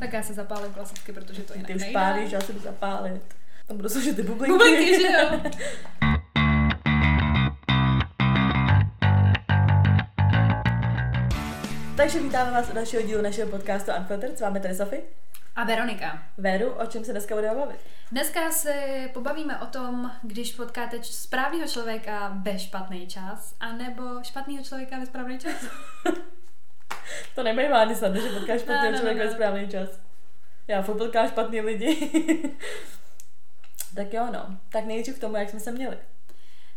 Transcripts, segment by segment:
Tak já se zapálím klasicky, protože to jinak Ty už nejde. pálíš, já se jdu zapálit. Tam budou složit ty bublinky. Bublinky, že jo? Takže vítáme vás u dalšího dílu našeho podcastu Unfiltered. S vámi tady Sofie. A Veronika. Veru, o čem se dneska budeme bavit? Dneska se pobavíme o tom, když potkáte č- správného člověka ve špatný čas, anebo špatného člověka ve správný čas. To nebývá ani snadno, že potkáš špatný ne, člověk ne, ve ne. správný čas. Já furt špatný lidi. tak jo, no. Tak nejdřív k tomu, jak jsme se měli.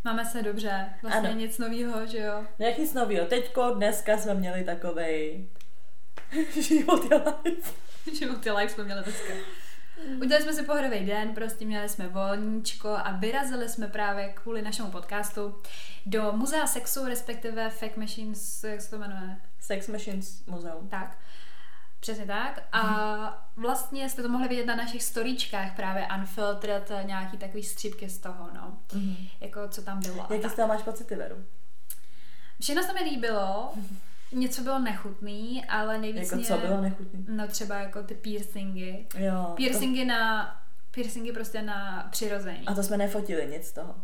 Máme se dobře, vlastně Ano. nic nového, že jo? No jak nic novýho. Teďko, dneska jsme měli takovej život je life. Životy live jsme měli dneska. Udělali jsme si pohrový den, prostě měli jsme volníčko a vyrazili jsme právě kvůli našemu podcastu do muzea sexu, respektive Fake Machines, jak se to jmenuje? Sex Machines muzeum. Tak. Přesně tak. A vlastně jste to mohli vidět na našich storíčkách právě Unfiltered, nějaký takový střípky z toho, no. Mhm. Jako co tam bylo. Jaký z toho máš pocity, Veru? Všechno se mi líbilo, něco bylo nechutný, ale nejvíc Jako mě... co bylo nechutný? No třeba jako ty piercingy. Jo. Piercingy na... Piercingy prostě na přirození. To, a to jsme nefotili nic z toho.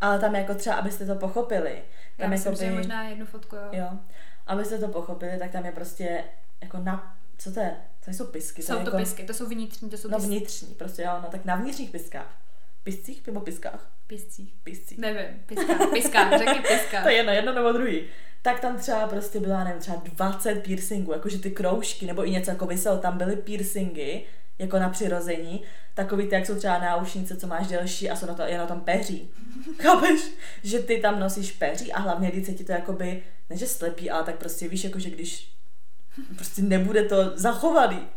Ale tam jako třeba, abyste to pochopili. Já Tam myslím, jako že možná jednu fotku, jo. Jo. Abyste to pochopili, tak tam je prostě jako na... Co to je? To jsou pisky. Jsou to jako, pisky, to jsou vnitřní, to jsou No vnitřní, prostě jo, no tak na vnitřních piskách. Piscích nebo piskách? piscí. Piscích. Nevím, piska, piska, řekni piska. To je jedno, jedno nebo druhý. Tak tam třeba prostě byla, nevím, třeba 20 piercingů, jakože ty kroužky, nebo i něco jako vyselo, tam byly piercingy, jako na přirození, takový ty, jak jsou třeba náušnice, co máš delší a jsou na to, jen na tom peří. Chápeš? Že ty tam nosíš peří a hlavně, když se ti to jakoby, ne že slepí, ale tak prostě víš, jako že když prostě nebude to zachovaný.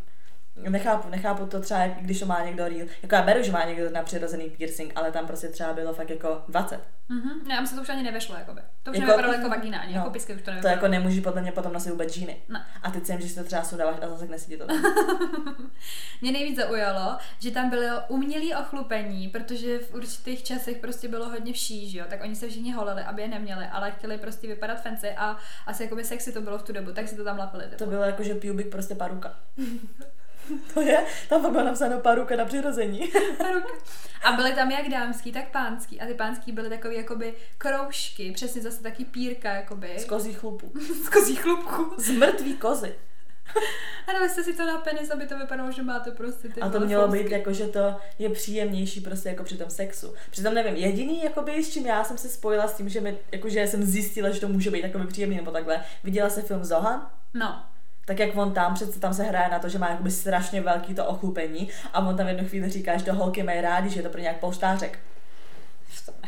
Nechápu, nechápu to třeba, když to má někdo real. Jako já beru, že má někdo na přirozený piercing, ale tam prostě třeba bylo fakt jako 20. Mhm, ne, se to už ani nevešlo, jakoby. To už Jako- nevypadalo jako vagina, ani no. jako pisky už to To nevypadalo. jako nemůžeš podle mě potom nosit vůbec džíny. Ne. A teď jsem, že si to třeba sundáváš a zase nesedí to tam. Mě nejvíc zaujalo, že tam bylo umělé ochlupení, protože v určitých časech prostě bylo hodně vší, že jo, tak oni se všichni holili, aby je neměli, ale chtěli prostě vypadat fancy a asi jakoby sexy to bylo v tu dobu, tak si to tam lapili. To bylo jako, že pubik prostě paruka. to je, tam fakt bylo napsáno paruka na přirození. A byly tam jak dámský, tak pánský. A ty pánský byly takový jakoby kroužky, přesně zase taky pírka, jakoby. Z kozí chlupů. Z kozí chlupku. Z mrtvý kozy. A dali jste si to na penis, aby to vypadalo, že máte prostě ty A to mělo fousky. být jako, že to je příjemnější prostě jako při tom sexu. Přitom nevím, jediný, jakoby, s čím já jsem se spojila s tím, že, mi, jako, že jsem zjistila, že to může být takový příjemný nebo takhle. Viděla se film Zohan? No. Tak jak on tam, přece tam se hraje na to, že má jakoby strašně velký to ochlupení a on tam jednu chvíli říká, že to holky mají rádi, že je to pro nějak polštářek.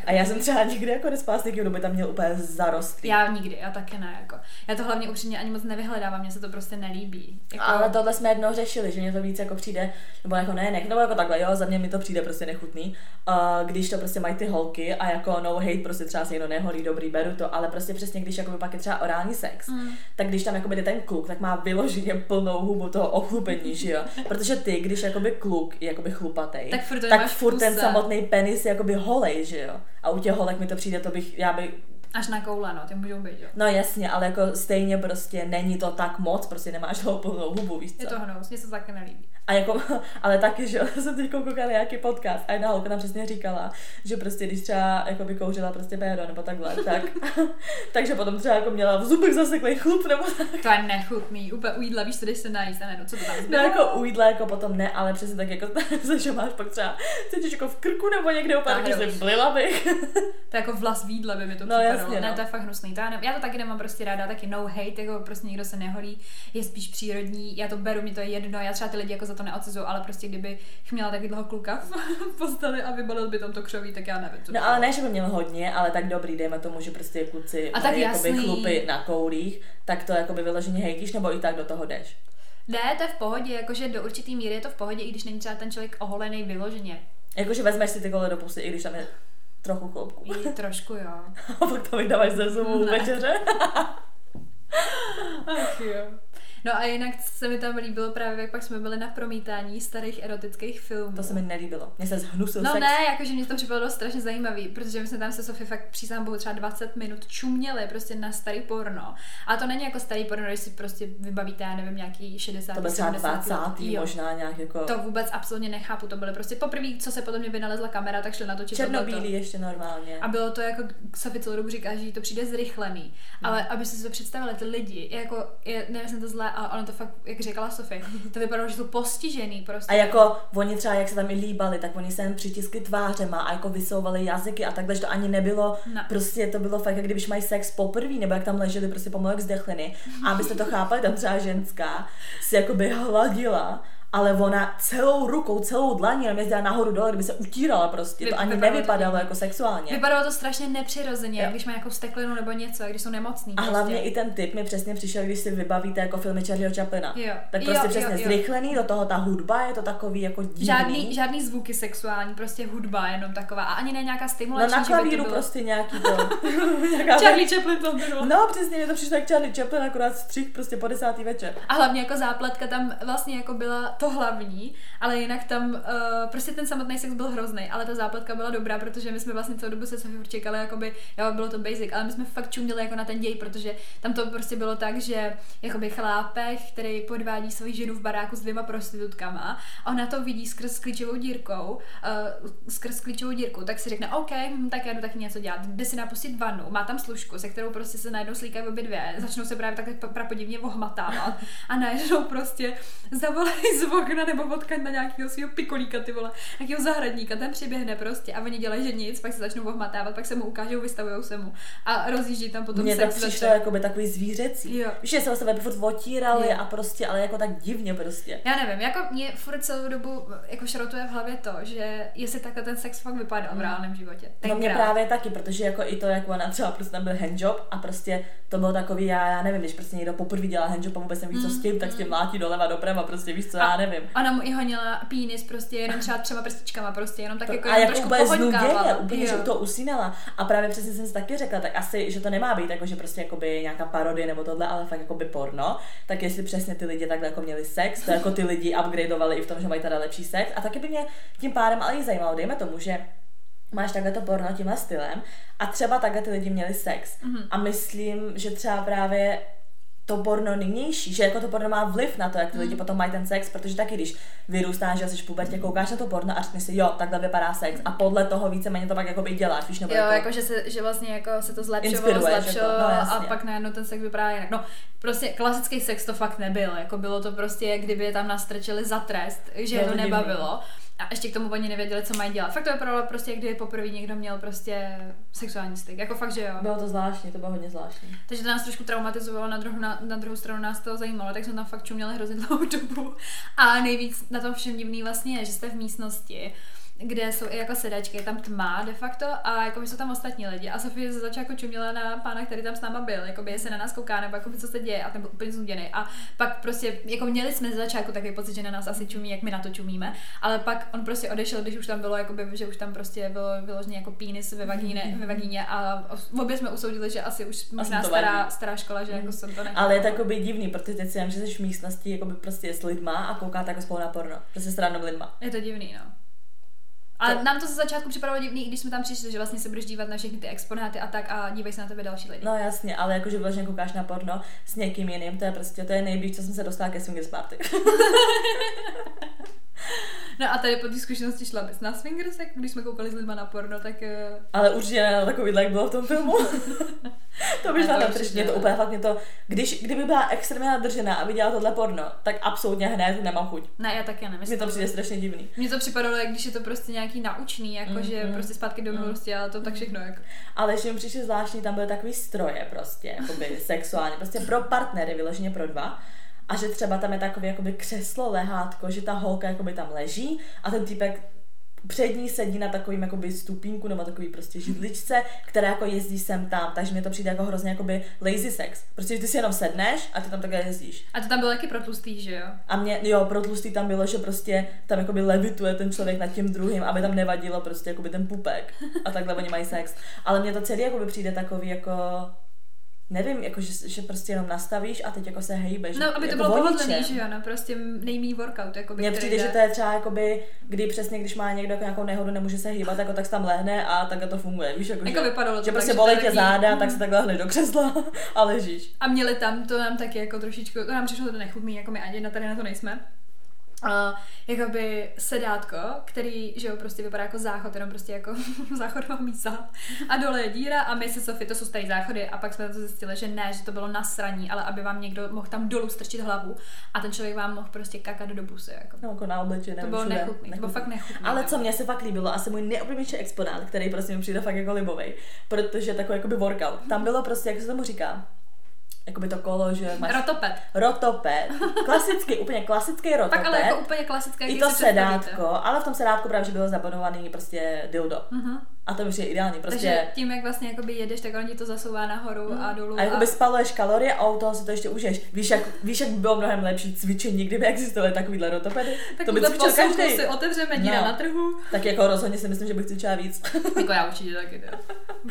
A já jsem třeba nikdy jako nespala s někým, kdo by tam měl úplně zarostlý. Já nikdy, já taky ne, jako. Já to hlavně upřímně ani moc nevyhledávám, mně se to prostě nelíbí. Jako, Ale tohle jsme jednou řešili, že mě to víc jako přijde, nebo jako ne, ne, nebo jako takhle, jo, za mě mi to přijde prostě nechutný, uh, když to prostě mají ty holky a jako no hate, prostě třeba se někdo neholí, dobrý, beru to, ale prostě přesně, když jako pak je třeba orální sex, Mm. tak když tam jako jde ten kluk, tak má vyloženě plnou hubu toho ochlupení, že jo, protože ty, když jakoby kluk je jakoby chlupatej, Tak furt tak furt ten samotný penis je jakoby holej, že jo, a u těch holek mi to přijde, to bych, já bych, Až na koule, no, ty můžou být, jo. no jasně, ale jako stejně prostě není to tak moc, prostě nemáš toho plnou hubu, víš co. Je to hnus, mně se to taky nelíbí. A jako, ale taky, že jsem teď koukala nějaký podcast a jedna holka tam přesně říkala, že prostě když třeba jako by kouřila prostě péro nebo takhle, tak, takže potom třeba jako měla v zubech zaseklej chlup nebo tak. To je nechutný, úplně u jídla, víš, co jdeš se najíst, a ne, no, co to tam No zbylo? jako u jídla jako potom ne, ale přesně tak jako, že máš pak třeba, cítíš jako v krku nebo někde úplně, Tak taky hrozný. si blila bych. To je jako vlas v jídle by mi to No, připadalo. jasně, ne, no. to je fakt hnusný. To já, ne, já, to taky nemám prostě ráda, taky no hate, jako prostě někdo se neholí, je spíš přírodní, já to beru, mi to je jedno, já třeba ty lidi jako za to neodsuzuju, ale prostě kdybych měla takového kluka v posteli a vybalil by tam to křoví, tak já nevím, co No ale ne, že by měl hodně, ale tak dobrý, dejme tomu, že prostě kluci A tak jakoby chlupy na koulích, tak to jakoby vyloženě hejtíš, nebo i tak do toho jdeš. Ne, to je v pohodě, jakože do určitý míry je to v pohodě, i když není třeba ten člověk oholený vyloženě. Jakože vezmeš si ty kole do pusy, i když tam je trochu chlupku. I trošku, jo. A pak to vydáváš ze zubů večeře. Ach jo. No a jinak se mi tam líbilo právě, jak pak jsme byli na promítání starých erotických filmů. To se mi nelíbilo. Mně se zhnusil No sex. ne, jakože mě to připadalo strašně zajímavý, protože my jsme tam se Sofie fakt přísám bohu třeba 20 minut čuměli prostě na starý porno. A to není jako starý porno, když si prostě vybavíte, já nevím, nějaký 60. To byl třeba 70. 20. Jo. možná nějak jako... To vůbec absolutně nechápu, to byly prostě poprvé, co se potom mě vynalezla kamera, tak šli natočit. Černobílý ještě normálně. A bylo to jako, Sofie celou dobu říká, že jí to přijde zrychlený. Ale aby si to představili, ty lidi, jako, je, nevím, jsem to zlé, ale ono to fakt, jak říkala Sofie, to vypadalo, že jsou postižený prostě. A jako oni třeba, jak se tam i líbali, tak oni se jen přitiskli tvářema a jako vysouvali jazyky a takhle, že to ani nebylo, Ne. prostě to bylo fakt, jak když mají sex poprvé, nebo jak tam leželi prostě pomalu jak zdechliny. A abyste to chápali, tam třeba ženská si jakoby hladila ale ona celou rukou, celou dlaní jenom jezdila nahoru dole, kdyby se utírala prostě. To Vy- ani to nevypadalo divně. jako sexuálně. Vypadalo to strašně nepřirozeně, Jo. jak když má nějakou steklinu nebo něco, když jsou nemocný. A prostě. hlavně i ten typ mi přesně přišel, když si vybavíte jako filmy Charlieho Chaplina. Jo. Tak Jo, prostě jo, přesně jo. zrychlený, do toho ta hudba je to takový jako divný. Žádný, žádný zvuky sexuální, prostě hudba jenom taková. A ani ne nějaká No stimulační, na to klavíru prostě nějaký to. Nějaká- Charlie Chaplin to bylo. No přesně, mi to přišlo jak Charlie Chaplin, akorát střih prostě po desátý večer. A hlavně jako zápletka tam vlastně jako byla to hlavní, ale jinak tam uh, prostě ten samotný sex byl hrozný, ale ta zápletka byla dobrá, protože my jsme vlastně celou dobu se Sofie čekali, jakoby, jo, bylo to basic, ale my jsme fakt čuměli jako na ten děj, protože tam to prostě bylo tak, že jakoby chlápek, který podvádí svoji ženu v baráku s dvěma prostitutkama, a ona to vidí skrz klíčovou dírkou, uh, skrz klíčovou dírku, tak si řekne, OK, hm, tak já jdu taky něco dělat, jde si napustit vanu, má tam služku, se kterou prostě se najednou slíkají obě dvě, začnou se právě takhle pra- prapodivně ohmatávat a najednou prostě zavolají z okna nebo odkaď na nějakého svého pikolíka, ty vole, nějakého zahradníka, ten přiběhne prostě a oni dělají, že nic, pak se začnou ohmatávat, pak se mu ukážou, vystavují se mu a rozjíždí tam potom Mně sex přišlo jako by takový zvířecí. Jo. Víš, že se o sebe furt otírali Jo. a prostě, ale jako tak divně prostě. Já nevím, jako mě furt celou dobu jako šrotuje v hlavě to, že jestli takhle ten sex fakt vypadal v reálném životě. No mě Tenkrát. právě taky, protože jako i to, jak ona třeba prostě tam byl handjob a prostě to bylo takový, já, já nevím, když prostě někdo poprvé dělá handjob a vůbec neví, co s tím, tak s tím mlátí doleva doprava, prostě víš co, já nevím. Ona mu i honila pínis prostě jenom třeba třema prstičkama, prostě jenom tak To, jako a jenom jako trošku úplně znuděně, úplně, že toho usínala. A právě přesně jsem si taky řekla, tak asi, že to nemá být jako, že prostě jakoby nějaká parodie nebo tohle, ale fakt jakoby porno. Tak jestli přesně ty lidi takhle jako měli sex, to jako ty lidi upgradeovali i v tom, že mají teda lepší sex. A taky by mě tím pádem ale i zajímalo, dejme tomu, že máš takhle to porno tímhle stylem a třeba takhle ty lidi měli sex. Mhm. A myslím, že třeba právě to porno nynější, že jako to porno má vliv na to, jak ty lidi potom mají ten sex, protože taky když vyrůstáš, že jsi v pubertě, koukáš na to porno a řekneš si, jo, takhle vypadá sex. A podle toho víceméně to pak jako by děláš, víš, nebo Jo, jako, jako že, se, že vlastně jako se to zlepšovalo, zlepšovalo no, a pak najednou ten sex vypadá jinak. No, prostě klasický sex to fakt nebyl, jako bylo to prostě, jak kdyby je tam nastrčili za trest, že je to to divný. A ještě k tomu oni nevěděli, co mají dělat. Fakt to vypadalo prostě, jak kdyby poprvé někdo měl prostě sexuální styk. Jako fakt, že jo. bylo to zvláštní, to bylo hodně zvláštní. Takže to nás trošku traumatizovalo, na druhou, na, na druhou stranu nás to zajímalo, tak jsme tam fakt čuměli hrozně dlouhou dobu. A nejvíc na tom všem divný vlastně je, že jste v místnosti, kde jsou i jako sedačky, je tam tma de facto a jako jsou tam ostatní lidi. A Sofie ze začátku čuměla na pána, který tam s náma byl, jako by se na nás kouká, nebo jako by co se děje a ten byl úplně znuděný. A pak prostě, jako měli jsme ze začátku takový pocit, že na nás asi čumí, jak my na to čumíme, ale pak on prostě odešel, když už tam bylo, jakoby, že už tam prostě bylo vyloženě jako pínis ve vagíně, ve vagíně a obě jsme usoudili, že asi už možná stará, vadí. stará škola, že jako jsem to nechala. Ale je to jako by divný, protože teď si že jsi v místnosti jako by prostě s lidma a koukáte jako spolu na porno. Prostě s lidma. Je to divný, no. Ale To- nám to ze začátku připadalo divný, i když jsme tam přišli, že vlastně se budeš dívat na všechny ty exponáty a tak a dívají se na tebe další lidi. No jasně, ale jakože vyloženě koukáš na porno s někým jiným, to je prostě, to je nejblíž, co jsem se dostala ke swingers party. No a tady po té zkušenosti šla bys na swingers, jak když jsme koukali s lidma na porno, tak eh, Ale určitě ne na takový, jak bylo v tom filmu. to by šla to na trž. Mě to úplně fakt mě to, když, kdyby byla extrémně nadržená a viděla tohle porno, tak absolutně hned nemám chuť. ne, já taky ne. Mně to přijde strašně divný. Mně to připadalo, jak když je to prostě nějaký naučný, jako Mm, že mm, prostě zpátky do mm. minulosti, ale to tak všechno jako. Ale že mi přišlo zvláštní, tam byly takový stroje prostě, jakoby sexuálně, prostě pro partnery, vyloženě pro dva. A že třeba tam je takový jakoby křeslo, lehátko, že ta holka jakoby tam leží a ten týpek před ní sedí na takovým jakoby stupínku nebo takový prostě židličce, která jako jezdí sem tam, takže mi to přijde jako hrozně jakoby lazy sex. Prostě, že ty si jenom sedneš a ty tam takhle jezdíš. A to tam bylo taky pro tlustý, že jo? A mě, jo, pro tlustý tam bylo, že prostě tam jakoby levituje ten člověk nad tím druhým, aby tam nevadilo prostě jakoby ten pupek. A takhle oni mají sex. Ale mně to celý jakoby přijde takový jako nevím, jako že, že prostě jenom nastavíš a teď jako se hejbeš. No, aby to jako bylo pohodlný, že jo, no, prostě nejmí workout, jako Mně přijde, že to je třeba jakoby, kdy přesně, když má někdo jako nějakou nehodu, nemůže se hýbat, jako tak se tam lehne a takhle to funguje. Víš, jako, Jako že, vypadalo to že tak, prostě bolí tě záda, tak mm. se takhle lehne do křesla a ležíš. A měli tam, to nám taky jako trošičku, to nám přišlo to nechutný, jako my ani na tady na to nejsme. Uh, jakoby sedátko, který, že jo, prostě vypadá jako záchod, jenom prostě jako záchodová mísa. A dole je díra a my se Sofie, to jsou starý záchody a pak jsme to zjistili, že ne, že to bylo na sraní, ale aby vám někdo mohl tam dolů strčit hlavu a ten člověk vám mohl prostě kakat do busy, jako. No, jako na obličeji, To bylo všude. nechutný, to bylo fakt nechutný. Ale co mě se fakt líbilo, asi můj nejoblíbenější exponát, který prostě mi přijde fakt jako libovej, protože takový jakoby workout. Tam bylo prostě, jak se tomu říká, jakoby to kolo, že máš Rotopet. rotoped, klasický, úplně klasický rotoped. Pak ale jako úplně klasické, I to představíte. sedátko, ale v tom sedátku právě, že bylo zabonovaný prostě dildo. Mhm. A to přijde ideální, prostě. Takže tím, jak vlastně jakoby jedeš, tak on ti to zasouvá nahoru a dolů. a jakoby spaluješ kalorie a u toho si to ještě užiješ. Víš, jak, víš, jak by bylo mnohem lepší cvičení, kdyby existovaly takovýhle rotopedy? tak to by cvičil každý. si otevřeme díra No. na trhu. Tak jako rozhodně si myslím, že bych cvičila víc. Jako já určitě taky.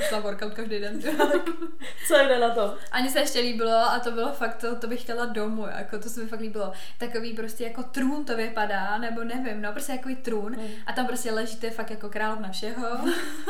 šla workout každý den. Co jde na to? Ani se ještě líbilo a to bylo fakt, to, to bych chtěla domů, jako to se mi fakt líbilo. Takový prostě jako trůn to vypadá, nebo nevím, no prostě takový trůn Mm. a tam prostě ležíte fakt jako královna všeho.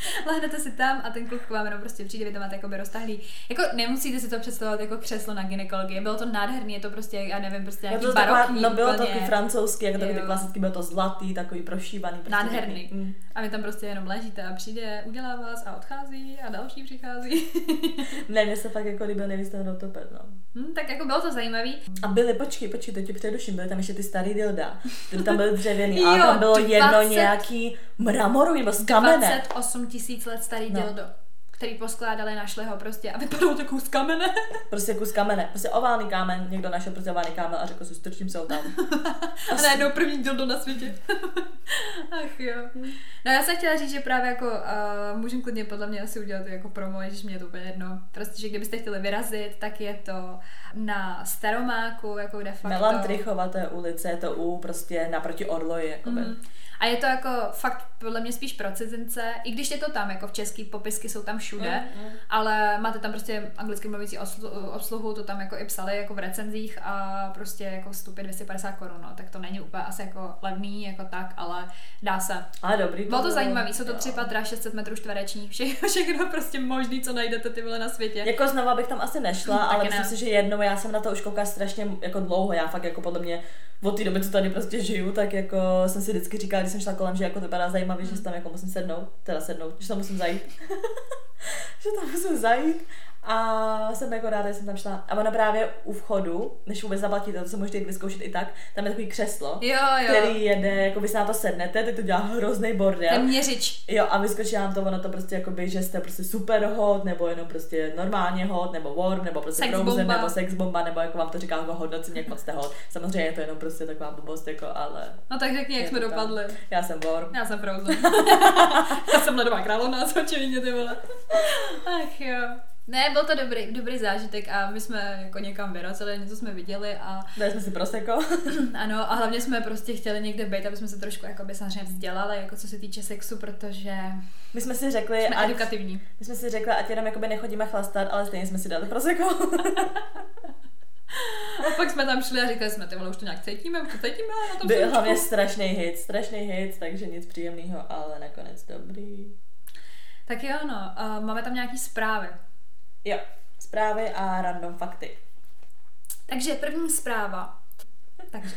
Lehnete si tam a ten kluk k vám jenom prostě přijde, vy to máte jakoby roztahlý. Jako nemusíte si to představovat jako křeslo na gynekologii, bylo to nádherný, je to prostě, já nevím, prostě No, nějaký to taková, barokní no bylo to úplně. takový francouzský, jako takový ty klasický, bylo to zlatý, takový prošívaný. Prostě Nádherný. Mm. A vy tam prostě jenom ležíte a přijde, udělá vás a odchází a další přichází. Ne, mně se fakt jako líbil nejvíc ten rotoped, no. hm, tak jako bylo to zajímavý. A byly, počkej, počkej, to ti předuším, byly tam ještě ty starý dilda, ty tam byly dřevěný, ale tam bylo jedno 20 nějaký mramorový nebo z kamene. 28 tisíc let starý No. dildo, který poskládali, našli ho prostě a vypadalo to kus kamene. Prostě kus kamene, prostě oválný kámen, někdo našel prostě oválný kámen a řekl si, strčím se ho tam. A najednou první dildo na světě. Ach jo. No já jsem chtěla říct, že právě jako uh, můžeme klidně podle mě asi udělat jako promo, když mě je to úplně jedno. Prostě, že kdybyste chtěli vyrazit, tak je to na Staromáku, jako de facto. Melantrichova, to je ulice, je to u prostě naproti Orloji, jakoby. Mhm. A je to jako fakt podle mě spíš pro cizince, i když je to tam, jako v český popisky jsou tam všude, Mm, mm. ale máte tam prostě anglicky mluvící obsluhu, to tam jako i psali jako v recenzích a prostě jako vstupy 250 korun, no, tak to není úplně asi jako levný jako tak, ale dá se. Ale dobrý. Bylo to zajímavé, jsou to tři patra, 600 metrů čtverečních, všechno, všechno prostě možný, co najdete ty vole na světě. Jako znova bych tam asi nešla, ale ne. myslím si, že jednou já jsem na to už koukala strašně jako dlouho, já fakt jako podle mě od té doby, co tady prostě žiju, tak jako jsem si vždycky říkala, když jsem šla kolem, že jako to vypadá zajímavě, že si tam jako musím sednout, teda sednout, že tam musím zajít. že tam musím zajít. A jsem jako ráda, že jsem tam šla. A ona právě u vchodu, než vůbec zaplatíte, to se můžete jít vyzkoušet i tak, tam je takový křeslo, Jo, jo, který jede, jako vy se na to sednete, teď to dělá hrozný bordel. ten měřič. Jo, a vyskočí nám to, ono to prostě jakoby, že jste prostě super hot, nebo jenom prostě normálně hot, nebo warm, nebo prostě Sex frozen, bomba. nebo sex bomba, nebo jako vám to říká jako hodnocení, jak moc jste hot. Samozřejmě je to jenom prostě taková blbost, jako, ale No tak řekni, jak jsme tam. dopadli. já jsem warm. Já jsem Frozen. Já jsem ledová královna, co očividně ty vole. Ach jo. Ne, byl to dobrý, dobrý zážitek a my jsme jako někam vyrazili, něco jsme viděli a Dali jsme si proseko. ano, a hlavně jsme prostě chtěli někde být, aby jsme se trošku jako by samozřejmě vzdělali, jako co se týče sexu, protože My jsme si řekli, jsme ať, edukativní. my jsme si řekli, ať jenom jakoby nechodíme chlastat, ale stejně jsme si dali proseko. A pak jsme tam šli a říkali jsme, ty vole, už to nějak cítíme, už to cítíme na tom Byl hlavně strašný hit, strašný hit, takže nic příjemného, ale nakonec dobrý. Tak jo, no, máme tam nějaký zprávy. Jo, zprávy a random fakty. Takže první zpráva. Takže.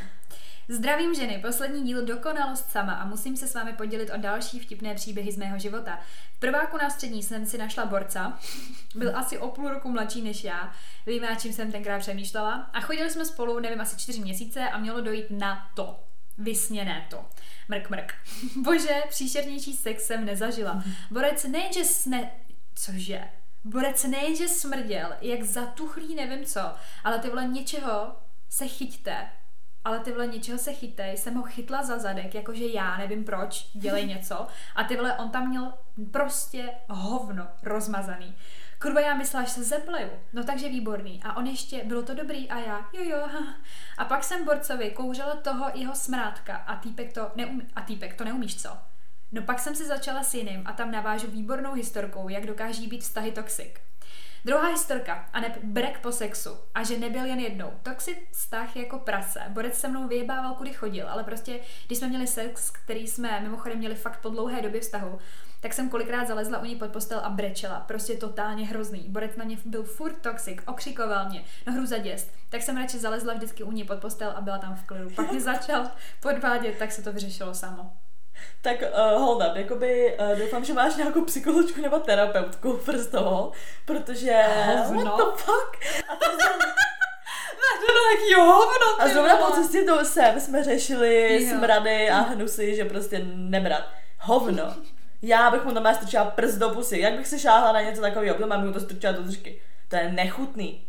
Zdravím ženy, poslední díl dokonalost sama a musím se s vámi podělit o další vtipné příběhy z mého života. V prváku na střední jsem si našla borca, byl asi o půl roku mladší než já, vím, já čím jsem tenkrát přemýšlela a chodili jsme spolu, nevím, asi čtyři měsíce a mělo dojít na to. Vysněné to. Mrk, mrk. Bože, příšernější sex jsem nezažila. Borec nejenže sne... Cože? Borec nejenže smrděl, jak zatuchlý nevím co, ale ty vole něčeho se chyťte. Ale ty vole něčeho se chytej, jsem ho chytla za zadek, jakože já nevím proč, dělej něco. A ty vole, on tam měl prostě hovno rozmazaný. Kurva, já myslela, že se zepleju. No takže výborný. A on ještě, bylo to dobrý a já, jo jo. A pak jsem borcovi kouřila toho jeho smrádka a týpek to, neum, a týpek to neumíš co? No pak jsem si začala s jiným a tam navážu výbornou historkou, jak dokáží být vztahy toxic. Druhá historka, a ne brek po sexu. A že nebyl jen jednou. Toxic vztah jako prase. Borec se mnou vyjebával, kudy chodil, ale prostě, když jsme měli sex, který jsme mimochodem měli fakt po dlouhé době vztahu, tak jsem kolikrát zalezla u ní pod postel a brečela. Prostě totálně hrozný. Borec na mě byl furt toxic, okřikoval mě, no hru za děst. Tak jsem radši zalezla vždycky u ní pod postel a byla tam v klidu. Pak mě začal podvádět, tak se to vyřešilo samo. Tak uh, hold up, jakoby uh, doufám, že máš nějakou psycholožku nebo terapeutku first of all, protože Hovno. what the fuck? A to zrovna, tak jo, hovno, a zrovna po cestě do sem jsme řešili Jo. smrady a hnusy, že prostě nebrat. Hovno. Já bych mu doma strčila prst do pusy. Jak bych se šáhla na něco takového, potom mám mu to strčila do držky. To je nechutný.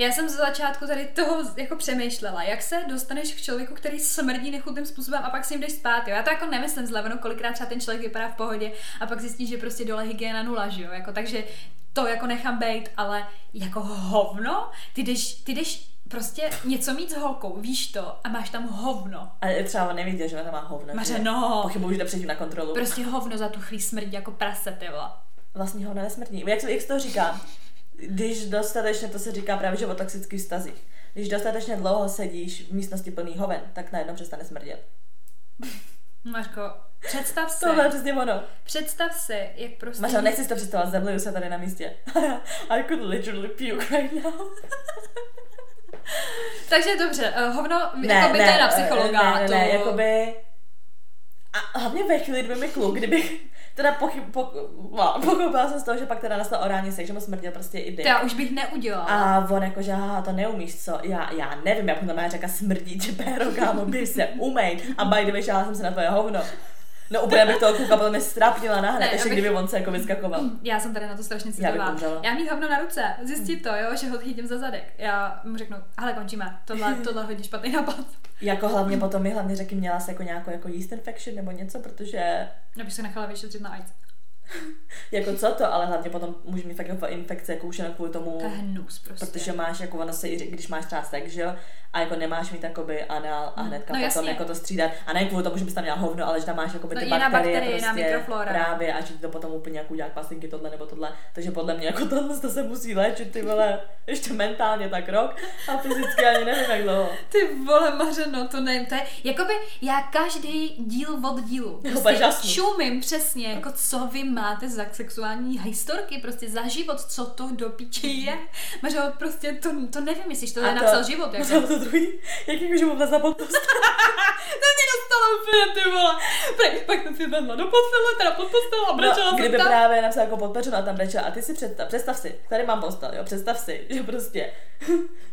Já jsem z začátku tady toho jako přemýšlela, jak se dostaneš k člověku, který smrdí nechutným způsobem a pak s ním jdeš spát, jo. Já to jako nemyslím zleveno, kolikrát třeba ten člověk vypadá v pohodě a pak zjistí, že prostě dole hygiena nula, že jo. Jako, takže to jako nechám bejt, ale jako hovno, ty jdeš, ty jdeš prostě něco mít s holkou, víš to, a máš tam hovno. A je třeba on neviděl, že ona tam má hovno. že? Mařeno. Pochybuju, že jde předtím na kontrolu. Prostě hovno za tu chvíli smrdí jako prase, ty. Vlastně hovno nesmrdí. Jak, jak se to říká? Když dostatečně, to se říká právě, že o toxických vztazích. Když dostatečně dlouho sedíš v místnosti plný hoven, tak najednou přestane smrdět. Mařko, představ si, Tohle je přesně ono. představ si, jak prostě... Mařo, nechci si to představovat, zemluju se tady na místě. I could literally puke right now. Takže dobře, uh, hovno, ne, jako by to je na psychologa. Ne, ne, to... ne, jakoby... A hlavně ve chvíli, kdyby mi kluk, kdybych teda pochyb, po, no, pochopila jsem z toho, že pak teda nastal orální sex, že mu smrděl prostě i To dyk. já už bych neudělala. A on jako, že haha, to neumíš, co? Já, já nevím, jak mu to má řekla smrdí, že péro, kámo, běž se, umej. A by the way, šála jsem se na tvoje hovno. No úplně bych toho kluka potom strapnila na hned, Ne, ještě já kdyby on se jako vyskakoval. Já jsem tady na to strašně Já citlivá. umřela. Já mít hovno na ruce, zjistit to, jo, že ho chytím za zadek. Já mu řeknu, ale končíme, tohle, tohle hodně špatný nápad. Jako hlavně potom mi hlavně řeky, měla se jako nějakou jako yeast infection nebo něco, protože Já bych se nechala vyšetřit na AIDS. jako co to, ale hlavně potom může mít fakt jako infekce, jako už jenom kvůli tomu, To je hnus prostě. protože máš jako ono se i když máš třeba sex, že jo, a jako nemáš mít jakoby anal a hnedka No potom jako to střídat. A ne kvůli tomu, že bys tam měla hovno, ale že tam máš jako No ty jiná bakterie, bakterie, jiná prostě mikroflora. právě a že ti to potom úplně jako udělá pasinky tohle nebo tohle. Takže podle mě jako tohle to se musí léčit ty vole ještě mentálně tak rok a fyzicky ani nevím jak dlouho. Ty vole, Mařeno, to nevím, to je, jakoby já každý díl od dílu Úplně prostě čumím přesně, jako co vy máte za sexuální historky, prostě za život, co to do piče je. Mařeno, prostě to, to nevím, jestli to je napsal život, jako. To, druhý, jak jako, že mu vlezla pod. To mě dostalo úplně, ty vole. Pak, pak jsem si vedla do postele, teda pod postel a brečela No, jsem kdyby tam. právě napsal jako podpeřeno a tam brečela a ty si představ, představ si, tady mám postel, jo, představ si, že prostě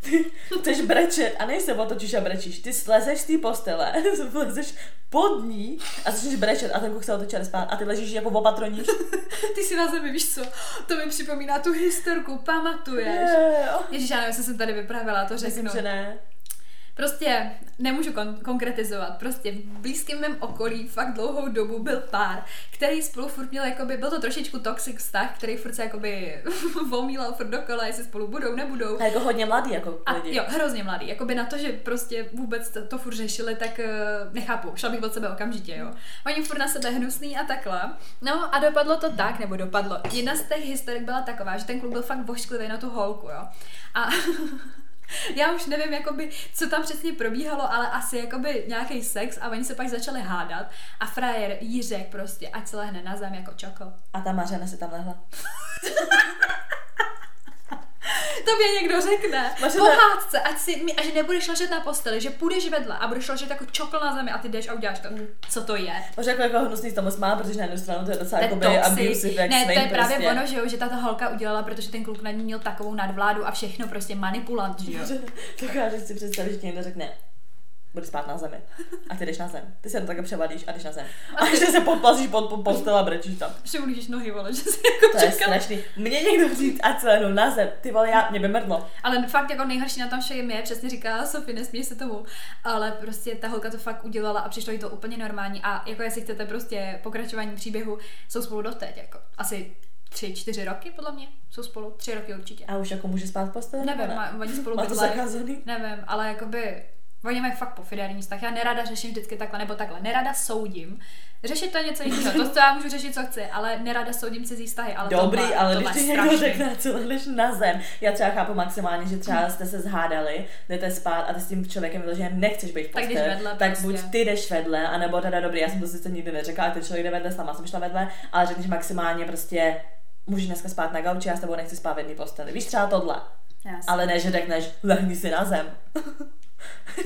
ty chceš brečet a než se otočíš a brečíš, ty slezeš z té postele, slezeš pod ní a začneš brečet a ten kluk se otočí a jde spát a ty ležíš jako opatroníš. Ty si na zemi, víš co? To mi připomíná tu historku, pamatuješ? Jo. Ježíš, já nevím, jestli jsem tady vyprávěla, to Myslím, řeknu. že ne. Prostě nemůžu kon- konkretizovat. Prostě v blízkém mém okolí fakt dlouhou dobu byl pár, který spolu furt měl jakoby, byl to trošičku toxic vztah, který furt se jakoby omílal furt dokola, jestli spolu budou, nebudou. A jako hodně mladý jako A lidi. jo, hrozně mladý. Jakoby na to, že prostě vůbec to, to furt řešili, tak uh, nechápu. Šla bych od sebe okamžitě, jo. Oni furt na sebe hnusný a takhle. No a dopadlo to tak, nebo dopadlo. Jedna z těch historik byla taková, že ten kluk byl fakt vošklivý na tu holku, jo. A já už nevím, jakoby, co tam přesně probíhalo, ale asi jakoby nějaký sex a oni se pak začali hádat a frajer jí řekl prostě, ať se lehne na zem jako čoko. A ta Mařena si tam lehla. To mě někdo řekne. Máš Po to- hádce, ať si, mi- a že nebudeš ležet na posteli, že půjdeš vedle a budeš ležet jako čokl na zemi a ty jdeš a uděláš to. Co to je? Možná jako, jako hnusný z tomu smál, protože na jednu stranu to je docela To toxic. abusive, jak Ne, to je svin právě prostě. ono, že jo, že tato holka udělala, protože ten kluk na ní měl takovou nadvládu a všechno prostě manipulant, že jo. Dokážeš si představit, že ti někdo řekne, budeš spát na zemi. A ty jdeš na zem. Ty se takhle převadíš a jdeš na zem. A že se podplazíš pod, pod postel a brečíš tam. Že ulížíš nohy, vole, že si jako To je čekala. strašný. Mě někdo říct, ať se lehnu na zem. Ty vole, já, mě by mrdlo. Ale fakt jako nejhorší na tom všem je, přesně říká Sofie, nesmíš se tomu, ale prostě ta holka to fakt udělala a přišlo jí to úplně normální a jako jestli chcete prostě pokračování příběhu, jsou spolu doteď, jako asi tři, čtyři roky podle mě, jsou spolu, tři roky určitě. A už jako může spát v posteli? nebo Nevím, ne? má, oni spolu Má to zakázaný? Nevím, ale jakoby Oni mají fakt pofiderní vztah. Já nerada řeším vždycky takhle, nebo takhle. Nerada soudím. Řešit to je něco jiného. To, to já můžu řešit, co chci, ale nerada soudím cizí vztahy. Ale Dobrý, to má, ale to když ti někdo řekne, co lehneš na zem, já třeba chápu maximálně, že třeba jste se zhádali, jdete spát a ty s tím člověkem vyloženě nechceš být v Tak jdeš posteli, vedle tak prostě. buď ty jdeš vedle, anebo teda dobrý, já jsem to sice nikdy neřekla, ale ten člověk jde vedle, sama jsem šla vedle, ale řekneš maximálně prostě můžeš dneska spát na gauči, já s tebou nechci spát v jedné posteli. Víš třeba tohle. Jasně. Ale ne, že řekneš, lehni si na zem.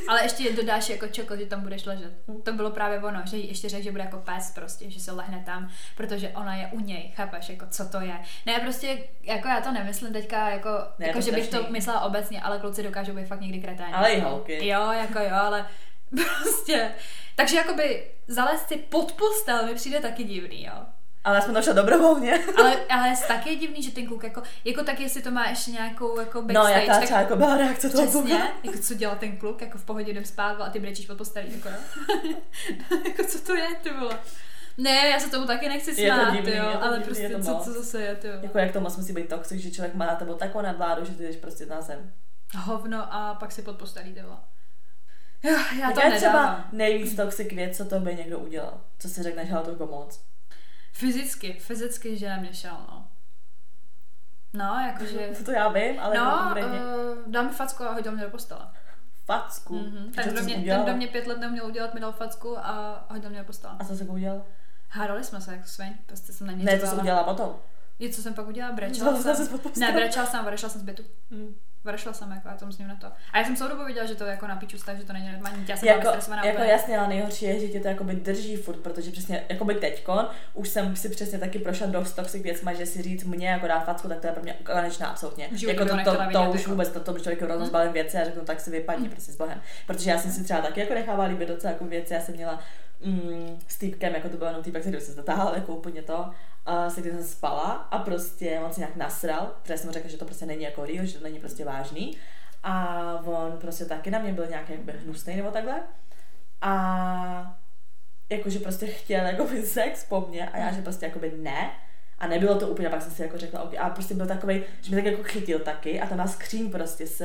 Ale ještě dodáš jako čoko, že tam budeš ležet. To bylo právě ono, že jí ještě řekl, že bude jako pes prostě, že se lehne tam, protože ona je u něj, chápeš, jako co to je. Ne, prostě, jako já to nemyslím teďka, jako, Ne, jako to že bych to myslela obecně, ale kluci dokážou být fakt někdy kreténi. Ale i holky. Jo, jako jo, ale prostě. Takže jakoby zalézt si pod postel mi přijde taky divný, jo. Ale já jsem tam šla dobrovolně. Ale, ale je taky je divný, že ten kluk jako, jako tak jestli to má ještě nějakou jako No, backstage, jaká tak třeba jako byla reakce toho Přesně, kluka. jako co dělá ten kluk, jako v pohodě jdem spát a ty brečíš pod postelí, jako no. jako co to je, ty vole. Ne, já se tomu taky nechci Je to smát, divný, jo, je to ale divný, prostě je to co, moc. co zase je, ty jo. Jako jak to moc musí být toxic, že člověk má na tebou takovou nadvládu, že ty jdeš prostě na zem. Hovno a pak si pod postelí, ty vole. Jo, já to je třeba nedávám. nejvíc toxic věc, co to by někdo udělal? Co si řekneš, hele, to pomoc? Fyzicky, fyzicky, že mě šel, no. No, jakože... To, to já vím, ale No, uh, dal mi facku a hodil mě do postele. Facku. Mm-hmm. Ten, kdo mě, ten, kdo mě pět let neuměl udělat, mi dal facku a hodil mě do postele. A co jsi udělal? Hádali jsme se jako sviň, prostě jsem na něj Ne, to řvala. udělala potom. Je, co jsem pak udělala? Brečela jsem. Ne, brečela jsem, odešla jsem z bytu. Hm. Odešla jsem, jako já to myslím na to. A já jsem celou dobu viděla, že to je jako na piču že to není normální. Já jsem Jako, byla vystresovaná jako úplně. jasně, ale nejhorší je, že tě to jakoby drží furt, protože přesně, jakoby teďkon, už jsem si přesně taky prošla dost toxic věcma, že si říct mě jako dá facku, tak to je pro mě konečná absolutně. Jako by to, to to, to, už jako. vůbec, to, to by člověk rovnou zbalím věci a řeknu, tak si vypadni prostě s Bohem. Protože já jsem si třeba taky jako nechávala líbit docela jako věci, já jsem měla mm, s týpkem, jako to byl jenom týpek, který se zatáhl, jako úplně to, a se když jsem spala a prostě on si nějak nasral, protože jsem mu řekla, že to prostě není jako real, že to není prostě vážný. A on prostě taky na mě byl nějak jakby hnusný nebo takhle. A jakože prostě chtěl jakoby sex po mně a já, že prostě jakoby ne. A nebylo to úplně, pak jsem si jako řekla, okay. a prostě byl takový, že mě tak jako chytil taky a tam má skříň prostě s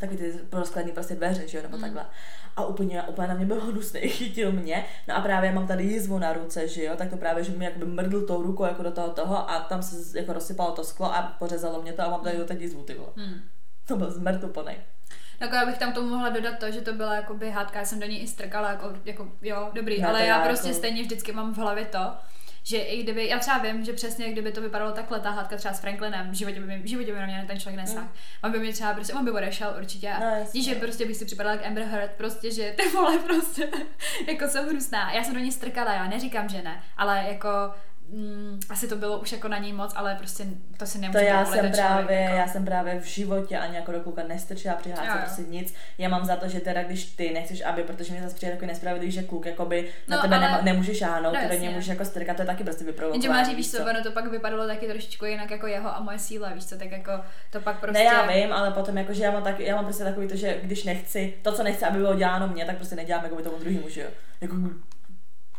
takový ty prosklený prostě dveře, že jo, nebo Mm. takhle. A úplně, úplně na mě byl hnusný, chytil mě. No a právě mám tady jizvu na ruce, že jo, tak to právě, že mi jakoby mrdl tou rukou jako do toho toho a tam se jako rozsypalo to sklo a pořezalo mě to a mám tady teď jizvu, ty vole. Hmm. To byl zmrtuplný. Jako já bych tam tomu mohla dodat to, že to byla jakoby hádka, já jsem do ní i strkala, jako, jako jo, dobrý, No, ale já já prostě jako- stejně vždycky mám v hlavě to, že i kdyby, já třeba vím, že přesně kdyby to vypadalo takhle, ta hádka třeba s Franklinem, v životě by, mi- v životě by na mě ten člověk nesáhl. On by mě třeba prostě, on by odešel určitě. No, jasně. Víš, že prostě bych si připadala jak Amber Heard, prostě, že ty vole prostě, jako jsem hnusná. Já jsem do ní strkala, já neříkám, že ne, ale jako Mm, asi to bylo už jako na ní moc, ale prostě to si To nemůže já jsem právě, jako. já jsem právě v životě ani jako do kluka nestrčila při hádce Jo, jo. prostě nic. Já mám za to, že teda když ty nechceš, aby, protože mě zase přijde takový nespravedlivý, že kluk jakoby na No, tebe ale- nema, nemůže šáhnout, No, ty do jasně. něj můžeš jako strkat, to je taky prostě vyprovokování. Jenže Máří, víš co, ono to pak vypadalo taky trošičku jinak jako jeho a moje síla, víš co, tak jako to pak prostě... Ne, já vím, ale potom jako, že já mám, tak, já mám prostě takový to, že když nechci, to, co nechci, aby bylo děláno mně, tak prostě nedělám jako by tomu druhému, že jo. Jako,